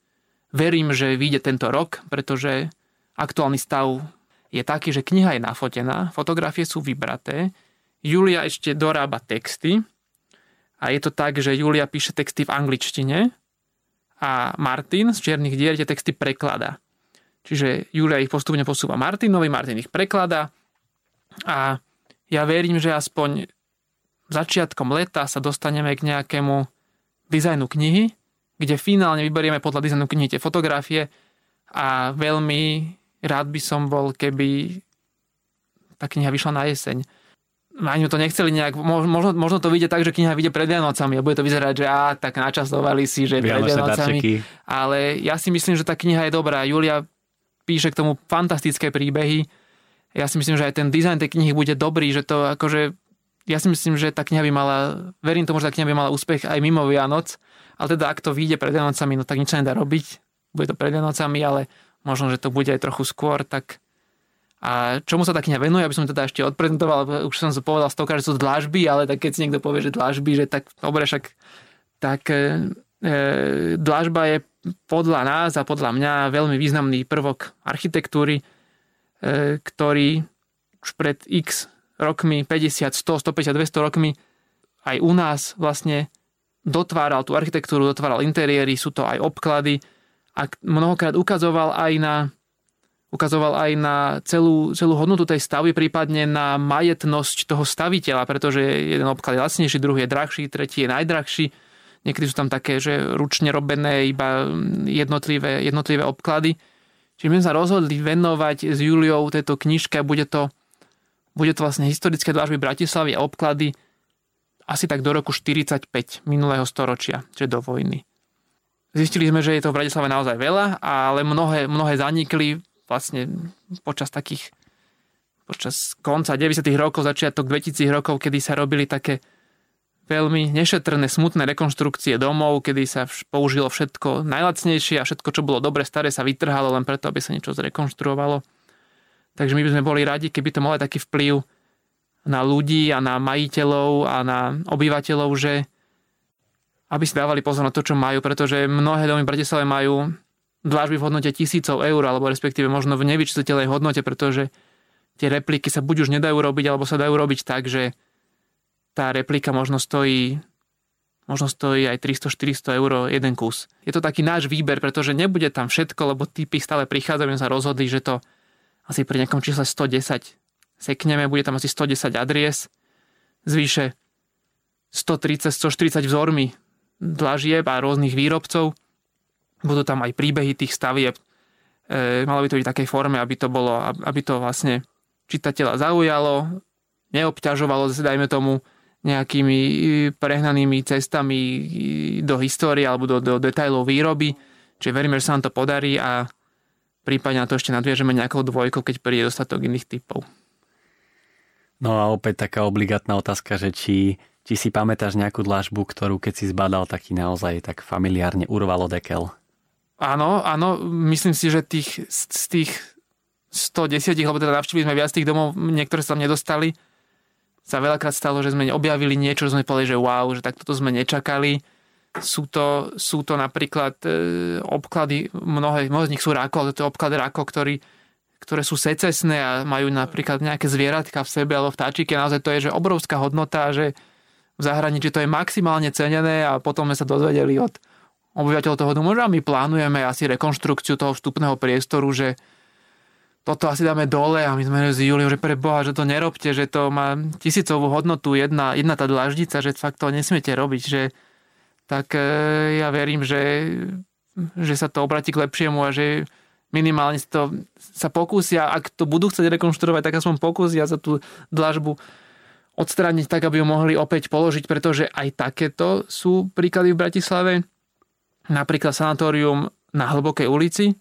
Verím, že vyjde tento rok, pretože aktuálny stav je taký, že kniha je nafotená, fotografie sú vybraté, Julia ešte dorába texty a je to tak, že Julia píše texty v angličtine a Martin z Čiernych dier tie texty prekladá. Čiže Julia ich postupne posúva Martinovi, Martin ich prekladá a ja verím, že aspoň začiatkom leta sa dostaneme k nejakému dizajnu knihy, kde finálne vyberieme podľa dizajnu knihy tie fotografie a veľmi rád by som bol, keby tá kniha vyšla na jeseň. Ani to nechceli nejak, možno, možno to vyjde tak, že kniha vyjde pred Vianocami a bude to vyzerať, že á, tak načasovali si, že pred Vianocami. Ale ja si myslím, že tá kniha je dobrá. Julia píše k tomu fantastické príbehy. Ja si myslím, že aj ten dizajn tej knihy bude dobrý, že to akože ja si myslím, že tá kniha by mala, verím tomu, že tá kniha by mala úspech aj mimo Vianoc, ale teda ak to vyjde pred Vianocami, no tak nič sa nedá robiť, bude to pred Vianocami, ale možno, že to bude aj trochu skôr, tak a čomu sa tá kniha venuje, aby som teda ešte odprezentoval, už som povedal stokrát, že sú dlážby, ale tak keď si niekto povie, že dlážby, že tak dobre, však tak e, dlážba je podľa nás a podľa mňa veľmi významný prvok architektúry, e, ktorý už pred x rokmi, 50, 100, 150, 200 rokmi aj u nás vlastne dotváral tú architektúru, dotváral interiéry, sú to aj obklady a mnohokrát ukazoval aj na ukazoval aj na celú, celú hodnotu tej stavby, prípadne na majetnosť toho staviteľa, pretože jeden obklad je lacnejší, druhý je drahší, tretí je najdrahší Niekedy sú tam také, že ručne robené iba jednotlivé, jednotlivé obklady. Čiže my sme sa rozhodli venovať s Juliou tejto knižke a bude to, bude to vlastne historické dlážby Bratislavy a obklady asi tak do roku 45 minulého storočia, čiže do vojny. Zistili sme, že je to v Bratislave naozaj veľa, ale mnohé, mnohé zanikli vlastne počas takých počas konca 90. rokov, začiatok 2000 rokov, kedy sa robili také veľmi nešetrné, smutné rekonštrukcie domov, kedy sa použilo všetko najlacnejšie a všetko, čo bolo dobre, staré, sa vytrhalo len preto, aby sa niečo zrekonštruovalo. Takže my by sme boli radi, keby to malo taký vplyv na ľudí a na majiteľov a na obyvateľov, že aby si dávali pozor na to, čo majú, pretože mnohé domy v Bratislave majú dlážby v hodnote tisícov eur, alebo respektíve možno v nevyčiteľnej hodnote, pretože tie repliky sa buď už nedajú robiť, alebo sa dajú robiť tak, že tá replika možno stojí možno stojí aj 300-400 eur jeden kus. Je to taký náš výber, pretože nebude tam všetko, lebo typy stále prichádzajú, sa rozhodli, že to asi pri nejakom čísle 110 sekneme, bude tam asi 110 adries, zvýše 130-140 vzormi dlažieb a rôznych výrobcov. Budú tam aj príbehy tých stavieb. E, malo by to byť v takej forme, aby to bolo, aby to vlastne čitateľa zaujalo, neobťažovalo, dajme tomu, nejakými e, prehnanými cestami e, do histórie alebo do, do detajlov výroby. Čiže veríme, že sa nám to podarí a prípadne na to ešte nadviežeme nejakou dvojkou, keď príde dostatok iných typov. No a opäť taká obligátna otázka, že či, či si pamätáš nejakú dlažbu, ktorú keď si zbadal, taký naozaj tak familiárne urvalo dekel? Áno, áno, myslím si, že tých, z tých 110, lebo teda navštívili sme viac tých domov, niektoré sa tam nedostali, sa veľakrát stalo, že sme objavili niečo, že sme povedali, že wow, že takto to sme nečakali. Sú to, sú to napríklad e, obklady, mnohé, mnohé z nich sú rako, ale to je obklad rako, ktorý, ktoré sú secesné a majú napríklad nejaké zvieratka v sebe alebo vtáčiky. Naozaj to je že obrovská hodnota, že v zahraničí to je maximálne cenené a potom sme sa dozvedeli od obyvateľov toho domu, že my plánujeme asi rekonštrukciu toho vstupného priestoru, že toto asi dáme dole a my sme s Juliou, že pre Boha, že to nerobte, že to má tisícovú hodnotu, jedna, jedna tá dlaždica, že fakt to nesmiete robiť, že tak e, ja verím, že, že sa to obratí k lepšiemu a že minimálne to sa pokúsia, ak to budú chcieť rekonštruovať, tak aspoň pokúsia za tú dlažbu odstrániť tak, aby ju mohli opäť položiť, pretože aj takéto sú príklady v Bratislave. Napríklad sanatórium na Hlbokej ulici,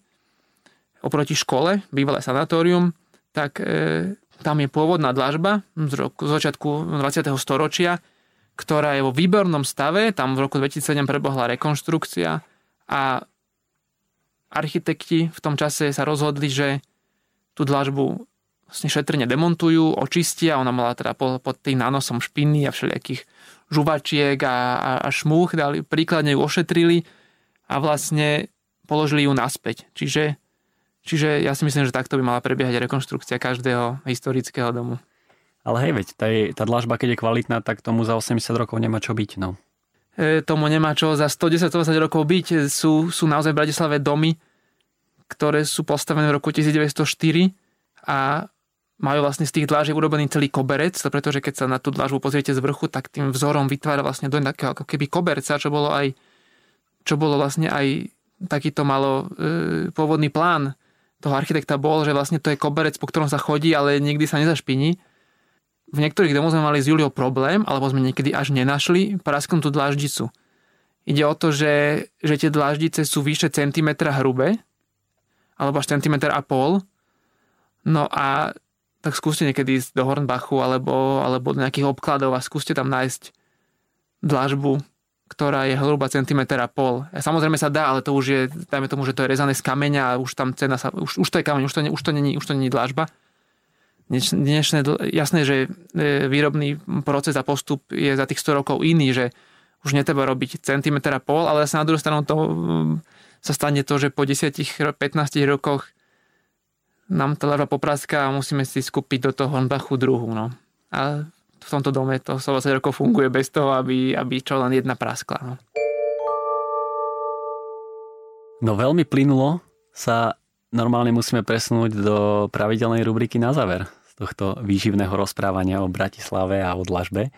oproti škole, bývalé sanatórium, tak e, tam je pôvodná dlažba z, roku, z začiatku 20. storočia, ktorá je vo výbornom stave, tam v roku 2007 prebohla rekonštrukcia a architekti v tom čase sa rozhodli, že tú dlažbu vlastne šetrne demontujú, očistia, ona mala teda pod, pod tým nánosom špiny a všelijakých žuvačiek a, a, a šmúch, dali, príkladne ju ošetrili a vlastne položili ju naspäť. Čiže Čiže ja si myslím, že takto by mala prebiehať rekonštrukcia každého historického domu. Ale hej, veď tá, tá dlažba, keď je kvalitná, tak tomu za 80 rokov nemá čo byť, no. E, tomu nemá čo za 110-120 rokov byť. Sú, sú naozaj v Bratislave domy, ktoré sú postavené v roku 1904 a majú vlastne z tých dlážiek urobený celý koberec, pretože keď sa na tú dlažbu pozriete z vrchu, tak tým vzorom vytvára vlastne dojem takého ako keby koberca, čo bolo aj čo bolo vlastne aj takýto malo e, pôvodný plán toho architekta bol, že vlastne to je koberec, po ktorom sa chodí, ale nikdy sa nezašpiní. V niektorých domoch sme mali s Juliou problém, alebo sme niekedy až nenašli prasknutú dláždicu. Ide o to, že, že tie dláždice sú vyše centimetra hrubé, alebo až centimetr a pol. No a tak skúste niekedy ísť do Hornbachu alebo, alebo do nejakých obkladov a skúste tam nájsť dlážbu ktorá je hruba centimeter a pol. Samozrejme sa dá, ale to už je, dajme tomu, že to je rezané z kameňa a už tam cena sa, už, už to je kameň, už to, už to není, už to není dlážba. Dnešné, jasné, že e, výrobný proces a postup je za tých 100 rokov iný, že už netreba robiť centimeter a pol, ale sa na druhú stranu to mm, sa stane to, že po 10-15 rokoch nám tá larva popraská a musíme si skúpiť do toho Hornbachu druhu. No. A v tomto dome to 120 rokov funguje bez toho, aby, aby čo len jedna praskla. No. no veľmi plynulo sa normálne musíme presunúť do pravidelnej rubriky na záver z tohto výživného rozprávania o Bratislave a o dlažbe.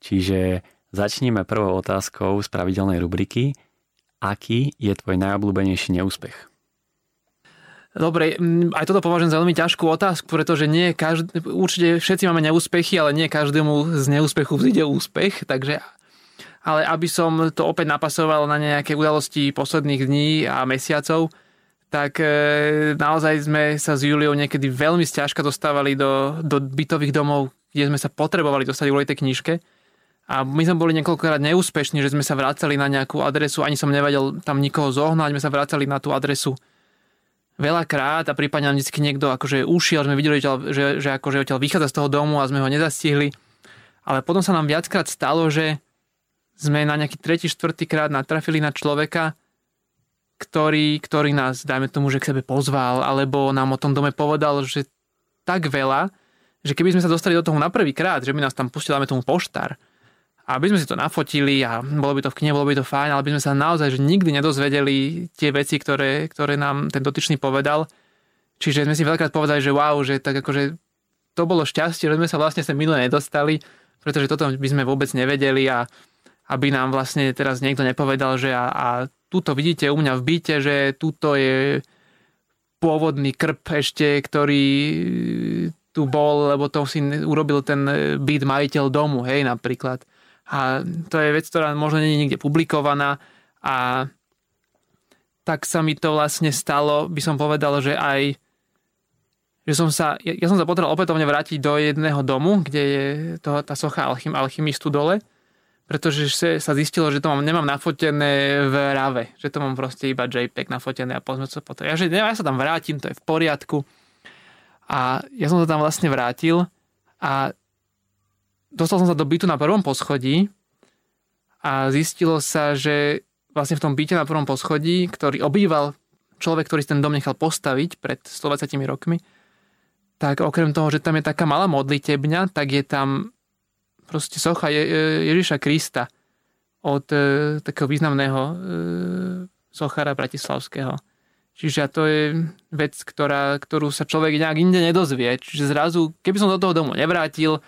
Čiže začneme prvou otázkou z pravidelnej rubriky. Aký je tvoj najobľúbenejší neúspech? Dobre, aj toto považujem za veľmi ťažkú otázku, pretože nie každý, určite všetci máme neúspechy, ale nie každému z neúspechu vzíde úspech, takže ale aby som to opäť napasoval na nejaké udalosti posledných dní a mesiacov, tak e, naozaj sme sa s Juliou niekedy veľmi stiažka dostávali do, do bytových domov, kde sme sa potrebovali dostať kvôli tej knižke. A my sme boli niekoľkokrát neúspešní, že sme sa vracali na nejakú adresu, ani som nevedel tam nikoho zohnať, sme sa vracali na tú adresu veľakrát a prípadne nám vždy niekto akože ušiel, sme videli, že, že akože odtiaľ vychádza z toho domu a sme ho nezastihli. Ale potom sa nám viackrát stalo, že sme na nejaký tretí, štvrtý krát natrafili na človeka, ktorý, ktorý nás, dajme tomu, že k sebe pozval, alebo nám o tom dome povedal, že tak veľa, že keby sme sa dostali do toho na prvý krát, že by nás tam pustil, dajme tomu poštár, aby sme si to nafotili a bolo by to v knihe, bolo by to fajn, ale by sme sa naozaj že nikdy nedozvedeli tie veci, ktoré, ktoré nám ten dotyčný povedal. Čiže sme si veľakrát povedali, že wow, že tak akože to bolo šťastie, že sme sa vlastne sem minule nedostali, pretože toto by sme vôbec nevedeli a aby nám vlastne teraz niekto nepovedal, že a, a tuto vidíte u mňa v byte, že tuto je pôvodný krp ešte, ktorý tu bol, lebo to si urobil ten byt majiteľ domu, hej, napríklad. A to je vec, ktorá možno nie je niekde publikovaná a tak sa mi to vlastne stalo, by som povedal, že aj že som sa, ja, ja som sa potreboval opätovne vrátiť do jedného domu, kde je to, tá socha alchym, alchymistu dole, pretože sa zistilo, že to mám, nemám nafotené v rave, že to mám proste iba JPEG nafotené a pozme sa potom. Ja, že ja sa tam vrátim, to je v poriadku. A ja som sa tam vlastne vrátil a dostal som sa do bytu na prvom poschodí a zistilo sa, že vlastne v tom byte na prvom poschodí, ktorý obýval človek, ktorý ten dom nechal postaviť pred 120 rokmi, tak okrem toho, že tam je taká malá modlitebňa, tak je tam proste socha Ježiša Krista od e, takého významného e, sochára bratislavského. Čiže to je vec, ktorá, ktorú sa človek nejak inde nedozvie. Čiže zrazu, keby som do toho domu nevrátil,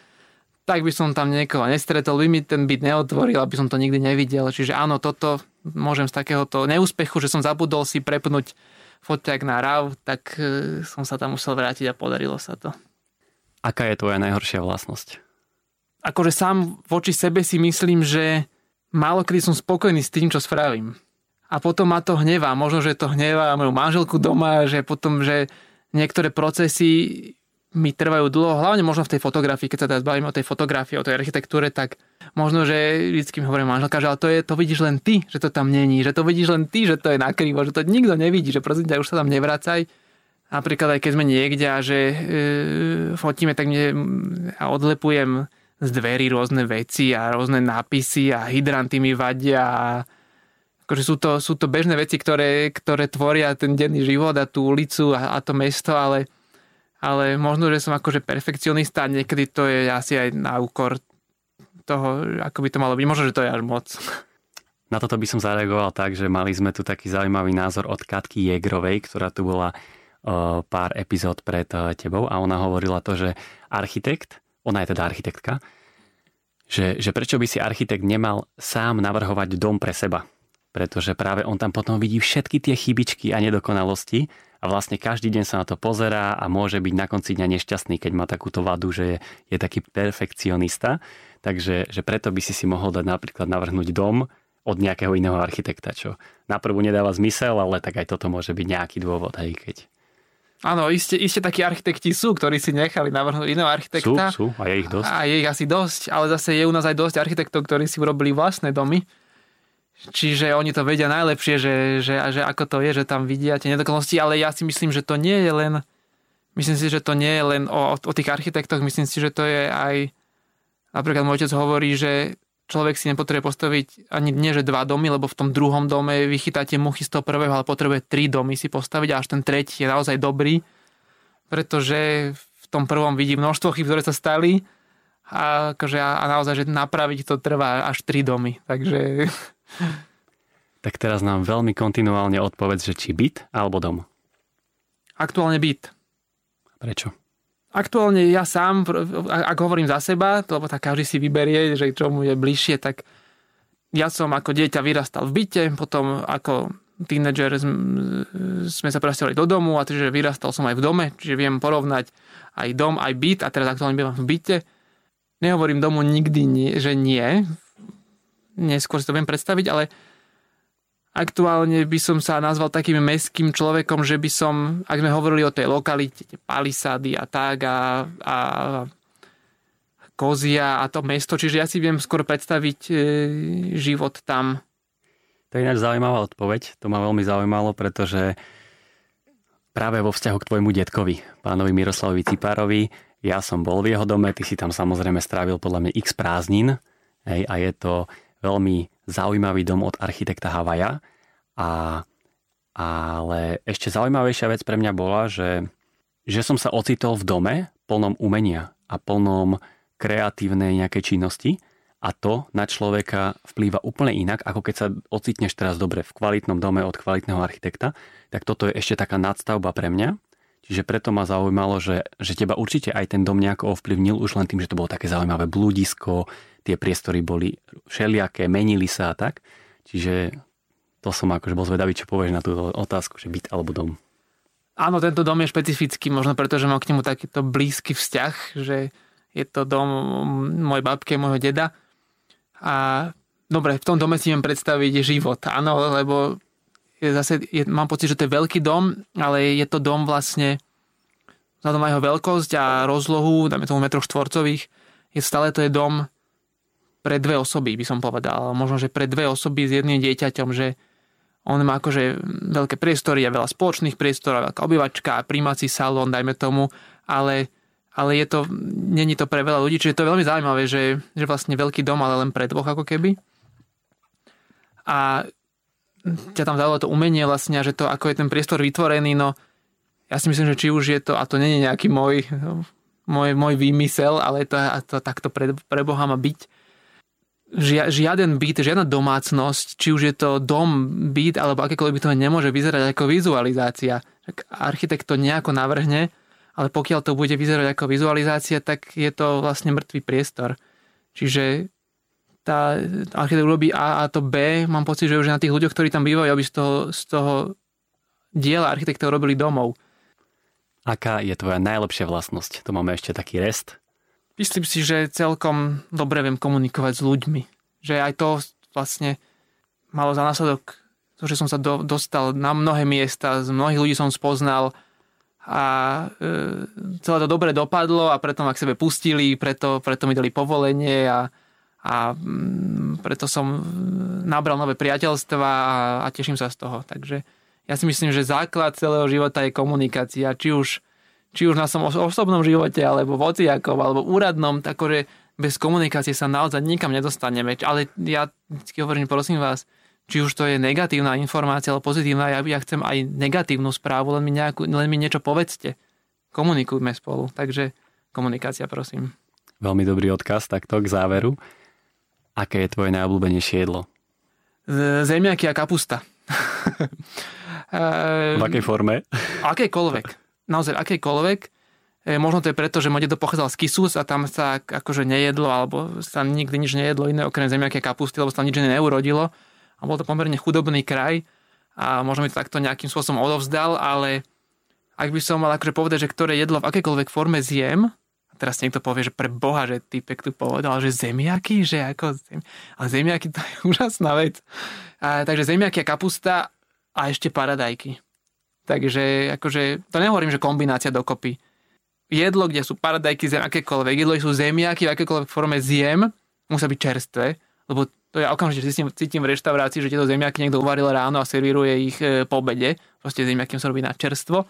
tak by som tam niekoho nestretol, by mi ten byt neotvoril, aby som to nikdy nevidel. Čiže áno, toto môžem z takéhoto neúspechu, že som zabudol si prepnúť foťák na RAV, tak e, som sa tam musel vrátiť a podarilo sa to. Aká je tvoja najhoršia vlastnosť? Akože sám voči sebe si myslím, že málo kedy som spokojný s tým, čo spravím a potom ma to hnevá. Možno, že to hnevá moju manželku doma, že potom, že niektoré procesy mi trvajú dlho, hlavne možno v tej fotografii, keď sa teraz bavíme o tej fotografii, o tej architektúre, tak možno, že vždycky mi hovorím manželka, že ale to, je, to vidíš len ty, že to tam není, že to vidíš len ty, že to je nakrivo, že to nikto nevidí, že prosím ťa, už sa tam nevracaj. Napríklad aj keď sme niekde a že e, fotíme, tak mne a odlepujem z dverí rôzne veci a rôzne nápisy a hydranty mi vadia a akože sú to, sú to bežné veci, ktoré, ktoré tvoria ten denný život a tú ulicu a, a to mesto, ale, ale možno, že som akože perfekcionista niekedy to je asi aj na úkor toho, ako by to malo byť. Možno, že to je až moc. Na toto by som zareagoval tak, že mali sme tu taký zaujímavý názor od Katky Jegrovej, ktorá tu bola uh, pár epizód pred uh, tebou a ona hovorila to, že architekt, ona je teda architektka, že, že prečo by si architekt nemal sám navrhovať dom pre seba pretože práve on tam potom vidí všetky tie chybičky a nedokonalosti a vlastne každý deň sa na to pozerá a môže byť na konci dňa nešťastný, keď má takúto vadu, že je, je taký perfekcionista. Takže že preto by si si mohol dať napríklad navrhnúť dom od nejakého iného architekta, čo naprvu nedáva zmysel, ale tak aj toto môže byť nejaký dôvod, hej, keď... Áno, iste, iste takí architekti sú, ktorí si nechali navrhnúť iného architekta. Sú, sú, a je ich dosť. A je ich asi dosť, ale zase je u nás aj dosť architektov, ktorí si urobili vlastné domy Čiže oni to vedia najlepšie, že, že, že ako to je, že tam vidia tie nedokonalosti, ale ja si myslím, že to nie je len myslím si, že to nie je len o, o tých architektoch, myslím si, že to je aj napríklad môj otec hovorí, že človek si nepotrebuje postaviť ani nie, že dva domy, lebo v tom druhom dome vychytáte muchy z toho prvého, ale potrebuje tri domy si postaviť a až ten tretí je naozaj dobrý, pretože v tom prvom vidí množstvo chyb, ktoré sa stali a, akože, a naozaj, že napraviť to trvá až tri domy. Takže tak teraz nám veľmi kontinuálne odpovedz, že či byt alebo dom. Aktuálne byt. Prečo? Aktuálne ja sám, ak hovorím za seba, lebo tak každý si vyberie, že čo mu je bližšie, tak ja som ako dieťa vyrastal v byte, potom ako tínedžer sme sa presťahovali do domu a takže vyrastal som aj v dome, čiže viem porovnať aj dom, aj byt a teraz aktuálne bývam v byte. Nehovorím domu nikdy, nie, že nie, neskôr si to viem predstaviť, ale aktuálne by som sa nazval takým mestským človekom, že by som, ak sme hovorili o tej lokalite, palisády a tak a, a Kozia a to mesto, čiže ja si viem skôr predstaviť e, život tam. To je ináč zaujímavá odpoveď, to ma veľmi zaujímalo, pretože práve vo vzťahu k tvojmu detkovi, pánovi Miroslavovi Cipárovi, ja som bol v jeho dome, ty si tam samozrejme strávil podľa mňa x prázdnin, hej, a je to veľmi zaujímavý dom od architekta Havaja. A, ale ešte zaujímavejšia vec pre mňa bola, že, že som sa ocitol v dome plnom umenia a plnom kreatívnej nejakej činnosti a to na človeka vplýva úplne inak, ako keď sa ocitneš teraz dobre v kvalitnom dome od kvalitného architekta, tak toto je ešte taká nadstavba pre mňa. Čiže preto ma zaujímalo, že, že teba určite aj ten dom nejako ovplyvnil už len tým, že to bolo také zaujímavé blúdisko, tie priestory boli všelijaké, menili sa a tak. Čiže to som akože bol zvedavý, čo povieš na túto otázku, že byt alebo dom. Áno, tento dom je špecifický, možno preto, že mám k nemu takýto blízky vzťah, že je to dom mojej babky, môjho deda. A dobre, v tom dome si viem predstaviť život, áno, lebo je zase, je, mám pocit, že to je veľký dom, ale je to dom vlastne vzhľadom na jeho veľkosť a rozlohu, dáme tomu metroch štvorcových, je stále to je dom pre dve osoby, by som povedal. Možno, že pre dve osoby s jedným dieťaťom, že On má akože veľké priestory a veľa spoločných priestorov, veľká obyvačka a príjmací salón, dajme tomu, ale, ale je to, není to pre veľa ľudí, čiže to je veľmi zaujímavé, že, že vlastne veľký dom, ale len pre dvoch ako keby. A ťa tam dalo to umenie vlastne, že to, ako je ten priestor vytvorený, no ja si myslím, že či už je to, a to je nejaký môj, môj, môj výmysel, ale to, to takto pre, pre Boha má byť, Žia, žiaden byt, žiadna domácnosť, či už je to dom, byt alebo akékoľvek by to nemôže vyzerať ako vizualizácia. Architekt to nejako navrhne, ale pokiaľ to bude vyzerať ako vizualizácia, tak je to vlastne mŕtvý priestor. Čiže tá architekt urobí A a to B, mám pocit, že už na tých ľuďoch, ktorí tam bývajú, aby z toho, z toho diela architektov robili domov. Aká je tvoja najlepšia vlastnosť? To máme ešte taký rest. Myslím si, že celkom dobre viem komunikovať s ľuďmi. Že aj to vlastne malo za následok to, že som sa do, dostal na mnohé miesta, z mnohých ľudí som spoznal a e, celé to dobre dopadlo a preto ma k sebe pustili, preto, preto mi dali povolenie a, a mm, preto som nabral nové priateľstva a, a teším sa z toho. Takže ja si myslím, že základ celého života je komunikácia, či už, či už na som osobnom živote, alebo vociakom, alebo úradnom, takže bez komunikácie sa naozaj nikam nedostaneme. Ale ja vždy hovorím, prosím vás, či už to je negatívna informácia alebo pozitívna, ja, ja chcem aj negatívnu správu, len mi, nejakú, len mi niečo povedzte. Komunikujme spolu. Takže komunikácia, prosím. Veľmi dobrý odkaz takto k záveru. Aké je tvoje najobľúbenejšie jedlo? Zemiaky a kapusta. v akej forme? Akejkoľvek. Naozaj akejkoľvek. E, možno to je preto, že môj dedo pochádzal z Kisus a tam sa akože nejedlo, alebo sa nikdy nič nejedlo iné okrem zemiaky a kapusty, lebo sa tam nič neurodilo. A bol to pomerne chudobný kraj a možno mi to takto nejakým spôsobom odovzdal, ale ak by som mal akože povedať, že ktoré jedlo v akejkoľvek forme zjem, teraz niekto povie, že pre Boha, že typek tu povedal, že zemiaky, že ako zem... Ale zemiaky to je úžasná vec. A, takže zemiaky a kapusta a ešte paradajky. Takže akože, to nehovorím, že kombinácia dokopy. Jedlo, kde sú paradajky, zem, akékoľvek, jedlo, kde sú zemiaky, v akékoľvek forme zjem, musia byť čerstvé, lebo to ja okamžite cítim, cítim v reštaurácii, že tieto zemiaky niekto uvaril ráno a servíruje ich e, po obede. Proste zemiaky sa robí na čerstvo.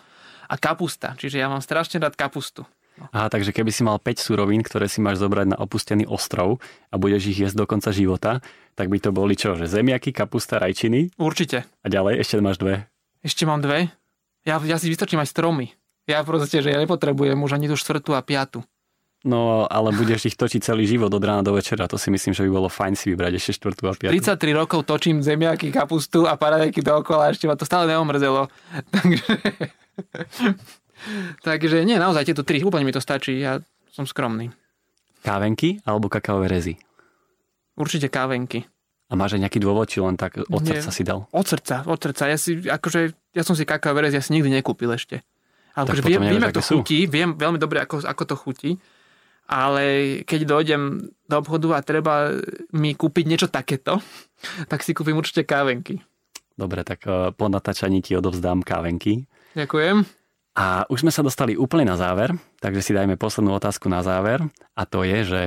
A kapusta, čiže ja mám strašne rád kapustu. Aha, takže keby si mal 5 surovín, ktoré si máš zobrať na opustený ostrov a budeš ich jesť do konca života, tak by to boli čo? Že zemiaky, kapusta, rajčiny? Určite. A ďalej ešte máš dve? Ešte mám dve. Ja, ja si vystačím aj stromy. Ja proste, že ja nepotrebujem už ani tú štvrtú a piatu. No, ale budeš ich točiť celý život od rána do večera. To si myslím, že by bolo fajn si vybrať ešte štvrtú a piatu. 33 rokov točím zemiaky, kapustu a paradajky dookola a ešte ma to stále neomrzelo. Takže... Takže nie, naozaj tieto tri, úplne mi to stačí, ja som skromný. Kávenky alebo kakaové rezy? Určite kávenky. A máš aj nejaký dôvod, či len tak od srdca si dal? Od srdca, od srdca. Ja, si, akože, ja som si kakaové rezy asi nikdy nekúpil ešte. Ale akože viem, viem, ako to sú. chutí, viem veľmi dobre, ako, ako to chutí, ale keď dojdem do obchodu a treba mi kúpiť niečo takéto, tak si kúpim určite kávenky. Dobre, tak eh, po natáčaní ti odovzdám kávenky. Ďakujem. A už sme sa dostali úplne na záver, takže si dajme poslednú otázku na záver a to je, že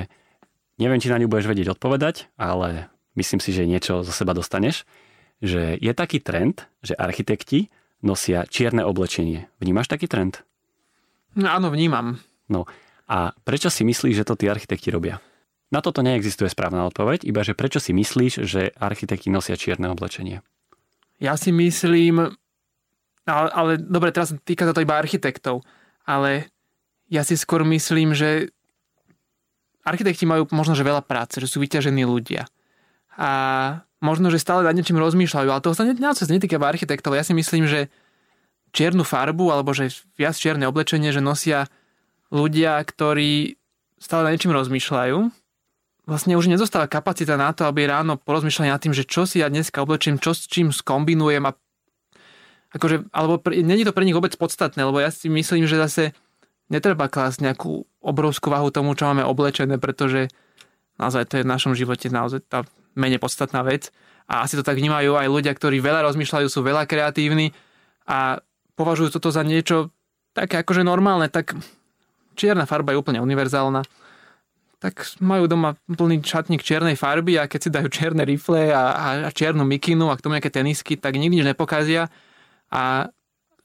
neviem, či na ňu budeš vedieť odpovedať, ale myslím si, že niečo zo seba dostaneš, že je taký trend, že architekti nosia čierne oblečenie. Vnímaš taký trend? No, áno, vnímam. No a prečo si myslíš, že to tí architekti robia? Na toto neexistuje správna odpoveď, iba že prečo si myslíš, že architekti nosia čierne oblečenie? Ja si myslím, ale, ale dobre, teraz týka sa to iba architektov, ale ja si skôr myslím, že architekti majú možno, že veľa práce, že sú vyťažení ľudia. A možno, že stále nad niečím rozmýšľajú, ale to sa naozaj netýka iba architektov. Ja si myslím, že čiernu farbu, alebo že viac čierne oblečenie, že nosia ľudia, ktorí stále nad niečím rozmýšľajú. Vlastne už nezostáva kapacita na to, aby ráno porozmýšľali nad tým, že čo si ja dneska oblečím, čo s čím skombinujem a akože, alebo pre, není to pre nich vôbec podstatné, lebo ja si myslím, že zase netreba klásť nejakú obrovskú váhu tomu, čo máme oblečené, pretože naozaj to je v našom živote naozaj tá menej podstatná vec. A asi to tak vnímajú aj ľudia, ktorí veľa rozmýšľajú, sú veľa kreatívni a považujú toto za niečo také akože normálne, tak čierna farba je úplne univerzálna. tak majú doma plný šatník čiernej farby a keď si dajú čierne rifle a, a, a čiernu mikinu a k tomu nejaké tenisky, tak nikdy nič nepokazia a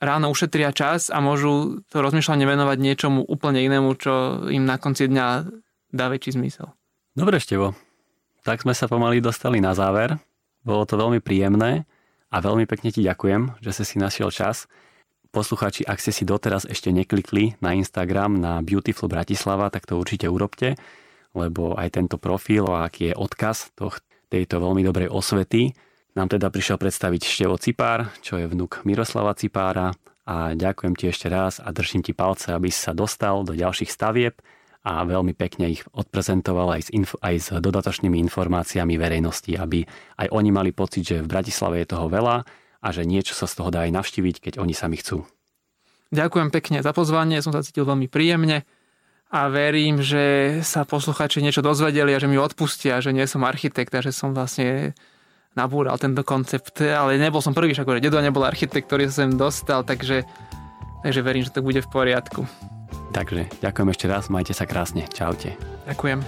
ráno ušetria čas a môžu to rozmýšľanie venovať niečomu úplne inému, čo im na konci dňa dá väčší zmysel. Dobre, Števo. Tak sme sa pomaly dostali na záver. Bolo to veľmi príjemné a veľmi pekne ti ďakujem, že si si našiel čas. Posluchači, ak ste si doteraz ešte neklikli na Instagram na Beautiful Bratislava, tak to určite urobte lebo aj tento profil a aký je odkaz tejto veľmi dobrej osvety nám teda prišiel predstaviť Števo Cipár, čo je vnuk Miroslava Cipára a ďakujem ti ešte raz a držím ti palce, aby si sa dostal do ďalších stavieb a veľmi pekne ich odprezentoval aj s, inf- aj s dodatočnými informáciami verejnosti, aby aj oni mali pocit, že v Bratislave je toho veľa a že niečo sa z toho dá aj navštíviť, keď oni sami chcú. Ďakujem pekne za pozvanie, som sa cítil veľmi príjemne a verím, že sa posluchači niečo dozvedeli a že mi odpustia, že nie som architekt a že som vlastne nabúral tento koncept, ale nebol som prvý, však dedo nebol architekt, ktorý sa sem dostal, takže, takže verím, že to bude v poriadku. Takže ďakujem ešte raz, majte sa krásne, čaute. Ďakujem.